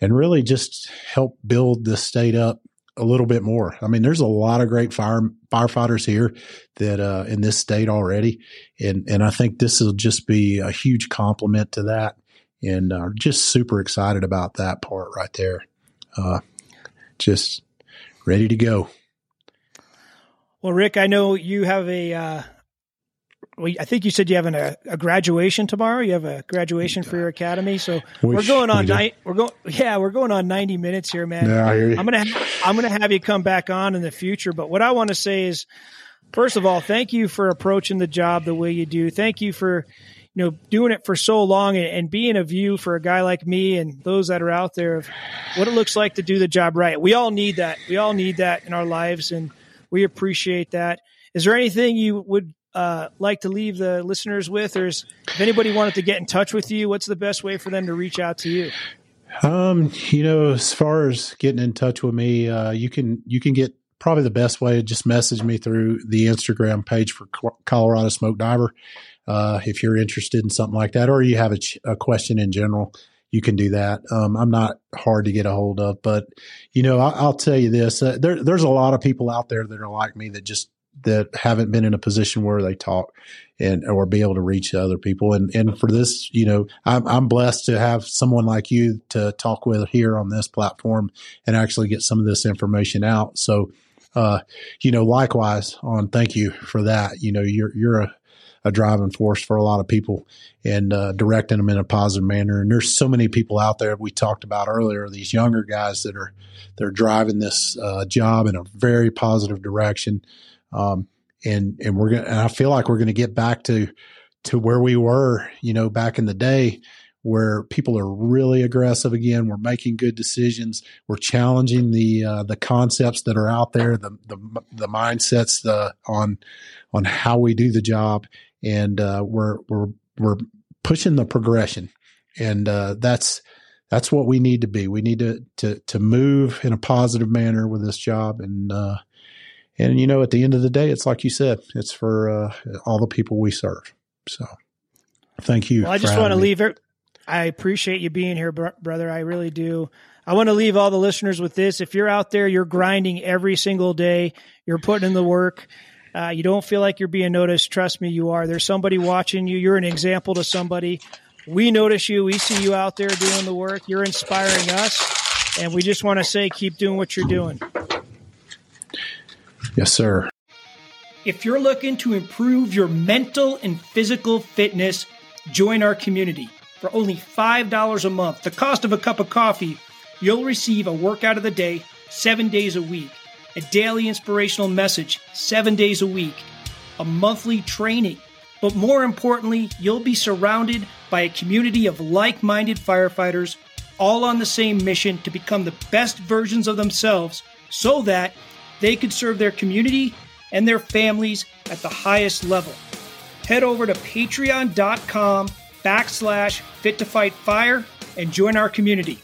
Speaker 3: and really just help build the state up a little bit more. I mean, there's a lot of great fire firefighters here that uh, in this state already, and and I think this will just be a huge compliment to that and uh, just super excited about that part right there. Uh, just ready to go.
Speaker 2: Well, Rick, I know you have a. Well, I think you said you have an, a, a, graduation tomorrow. You have a graduation for your academy, so we are going on we night. We're going, yeah, we're going on ninety minutes here, man.
Speaker 3: Yeah, I hear you.
Speaker 2: I'm gonna, I'm gonna have you come back on in the future. But what I want to say is, first of all, thank you for approaching the job the way you do. Thank you for you know, doing it for so long and, and, being a view for a guy like me and those that are out there of what it looks like to do the job right. We all need that. We all need that in our lives, and we appreciate that. Is there anything you would uh, like to leave the listeners with, or is, if anybody wanted to get in touch with you, what's the best way for them to reach out to you?
Speaker 3: Um, you know, as far as getting in touch with me, uh, you can you can get probably the best way. Just message me through the Instagram page for Colorado Smoke Diver. Uh, if you're interested in something like that, or you have a, ch- a question in general, you can do that. Um, I'm not hard to get a hold of, but you know, I, will tell you this: uh, there, there's a lot of people out there that are like me that just that haven't been in a position where they talk and or be able to reach other people. And and for this, you know, I'm I'm blessed to have someone like you to talk with here on this platform and actually get some of this information out. So, uh, you know, likewise on thank you for that. You know, you're you're a a driving force for a lot of people and uh, directing them in a positive manner. And there's so many people out there we talked about earlier, these younger guys that are they're driving this uh, job in a very positive direction. Um, and and we're gonna and I feel like we're gonna get back to to where we were, you know, back in the day where people are really aggressive again. We're making good decisions. We're challenging the uh, the concepts that are out there, the the, the mindsets the, on on how we do the job, and uh, we're we're we're pushing the progression, and uh, that's that's what we need to be. We need to to to move in a positive manner with this job, and uh, and you know, at the end of the day, it's like you said, it's for uh, all the people we serve. So, thank you.
Speaker 2: Well, I just want to leave it. I appreciate you being here, brother. I really do. I want to leave all the listeners with this. If you're out there, you're grinding every single day, you're putting in the work. Uh, you don't feel like you're being noticed. Trust me, you are. There's somebody watching you. You're an example to somebody. We notice you. We see you out there doing the work. You're inspiring us. And we just want to say, keep doing what you're doing.
Speaker 3: Yes, sir.
Speaker 2: If you're looking to improve your mental and physical fitness, join our community. For only $5 a month, the cost of a cup of coffee, you'll receive a workout of the day seven days a week, a daily inspirational message seven days a week, a monthly training. But more importantly, you'll be surrounded by a community of like minded firefighters, all on the same mission to become the best versions of themselves so that they could serve their community and their families at the highest level. Head over to patreon.com backslash fit to fight fire and join our community.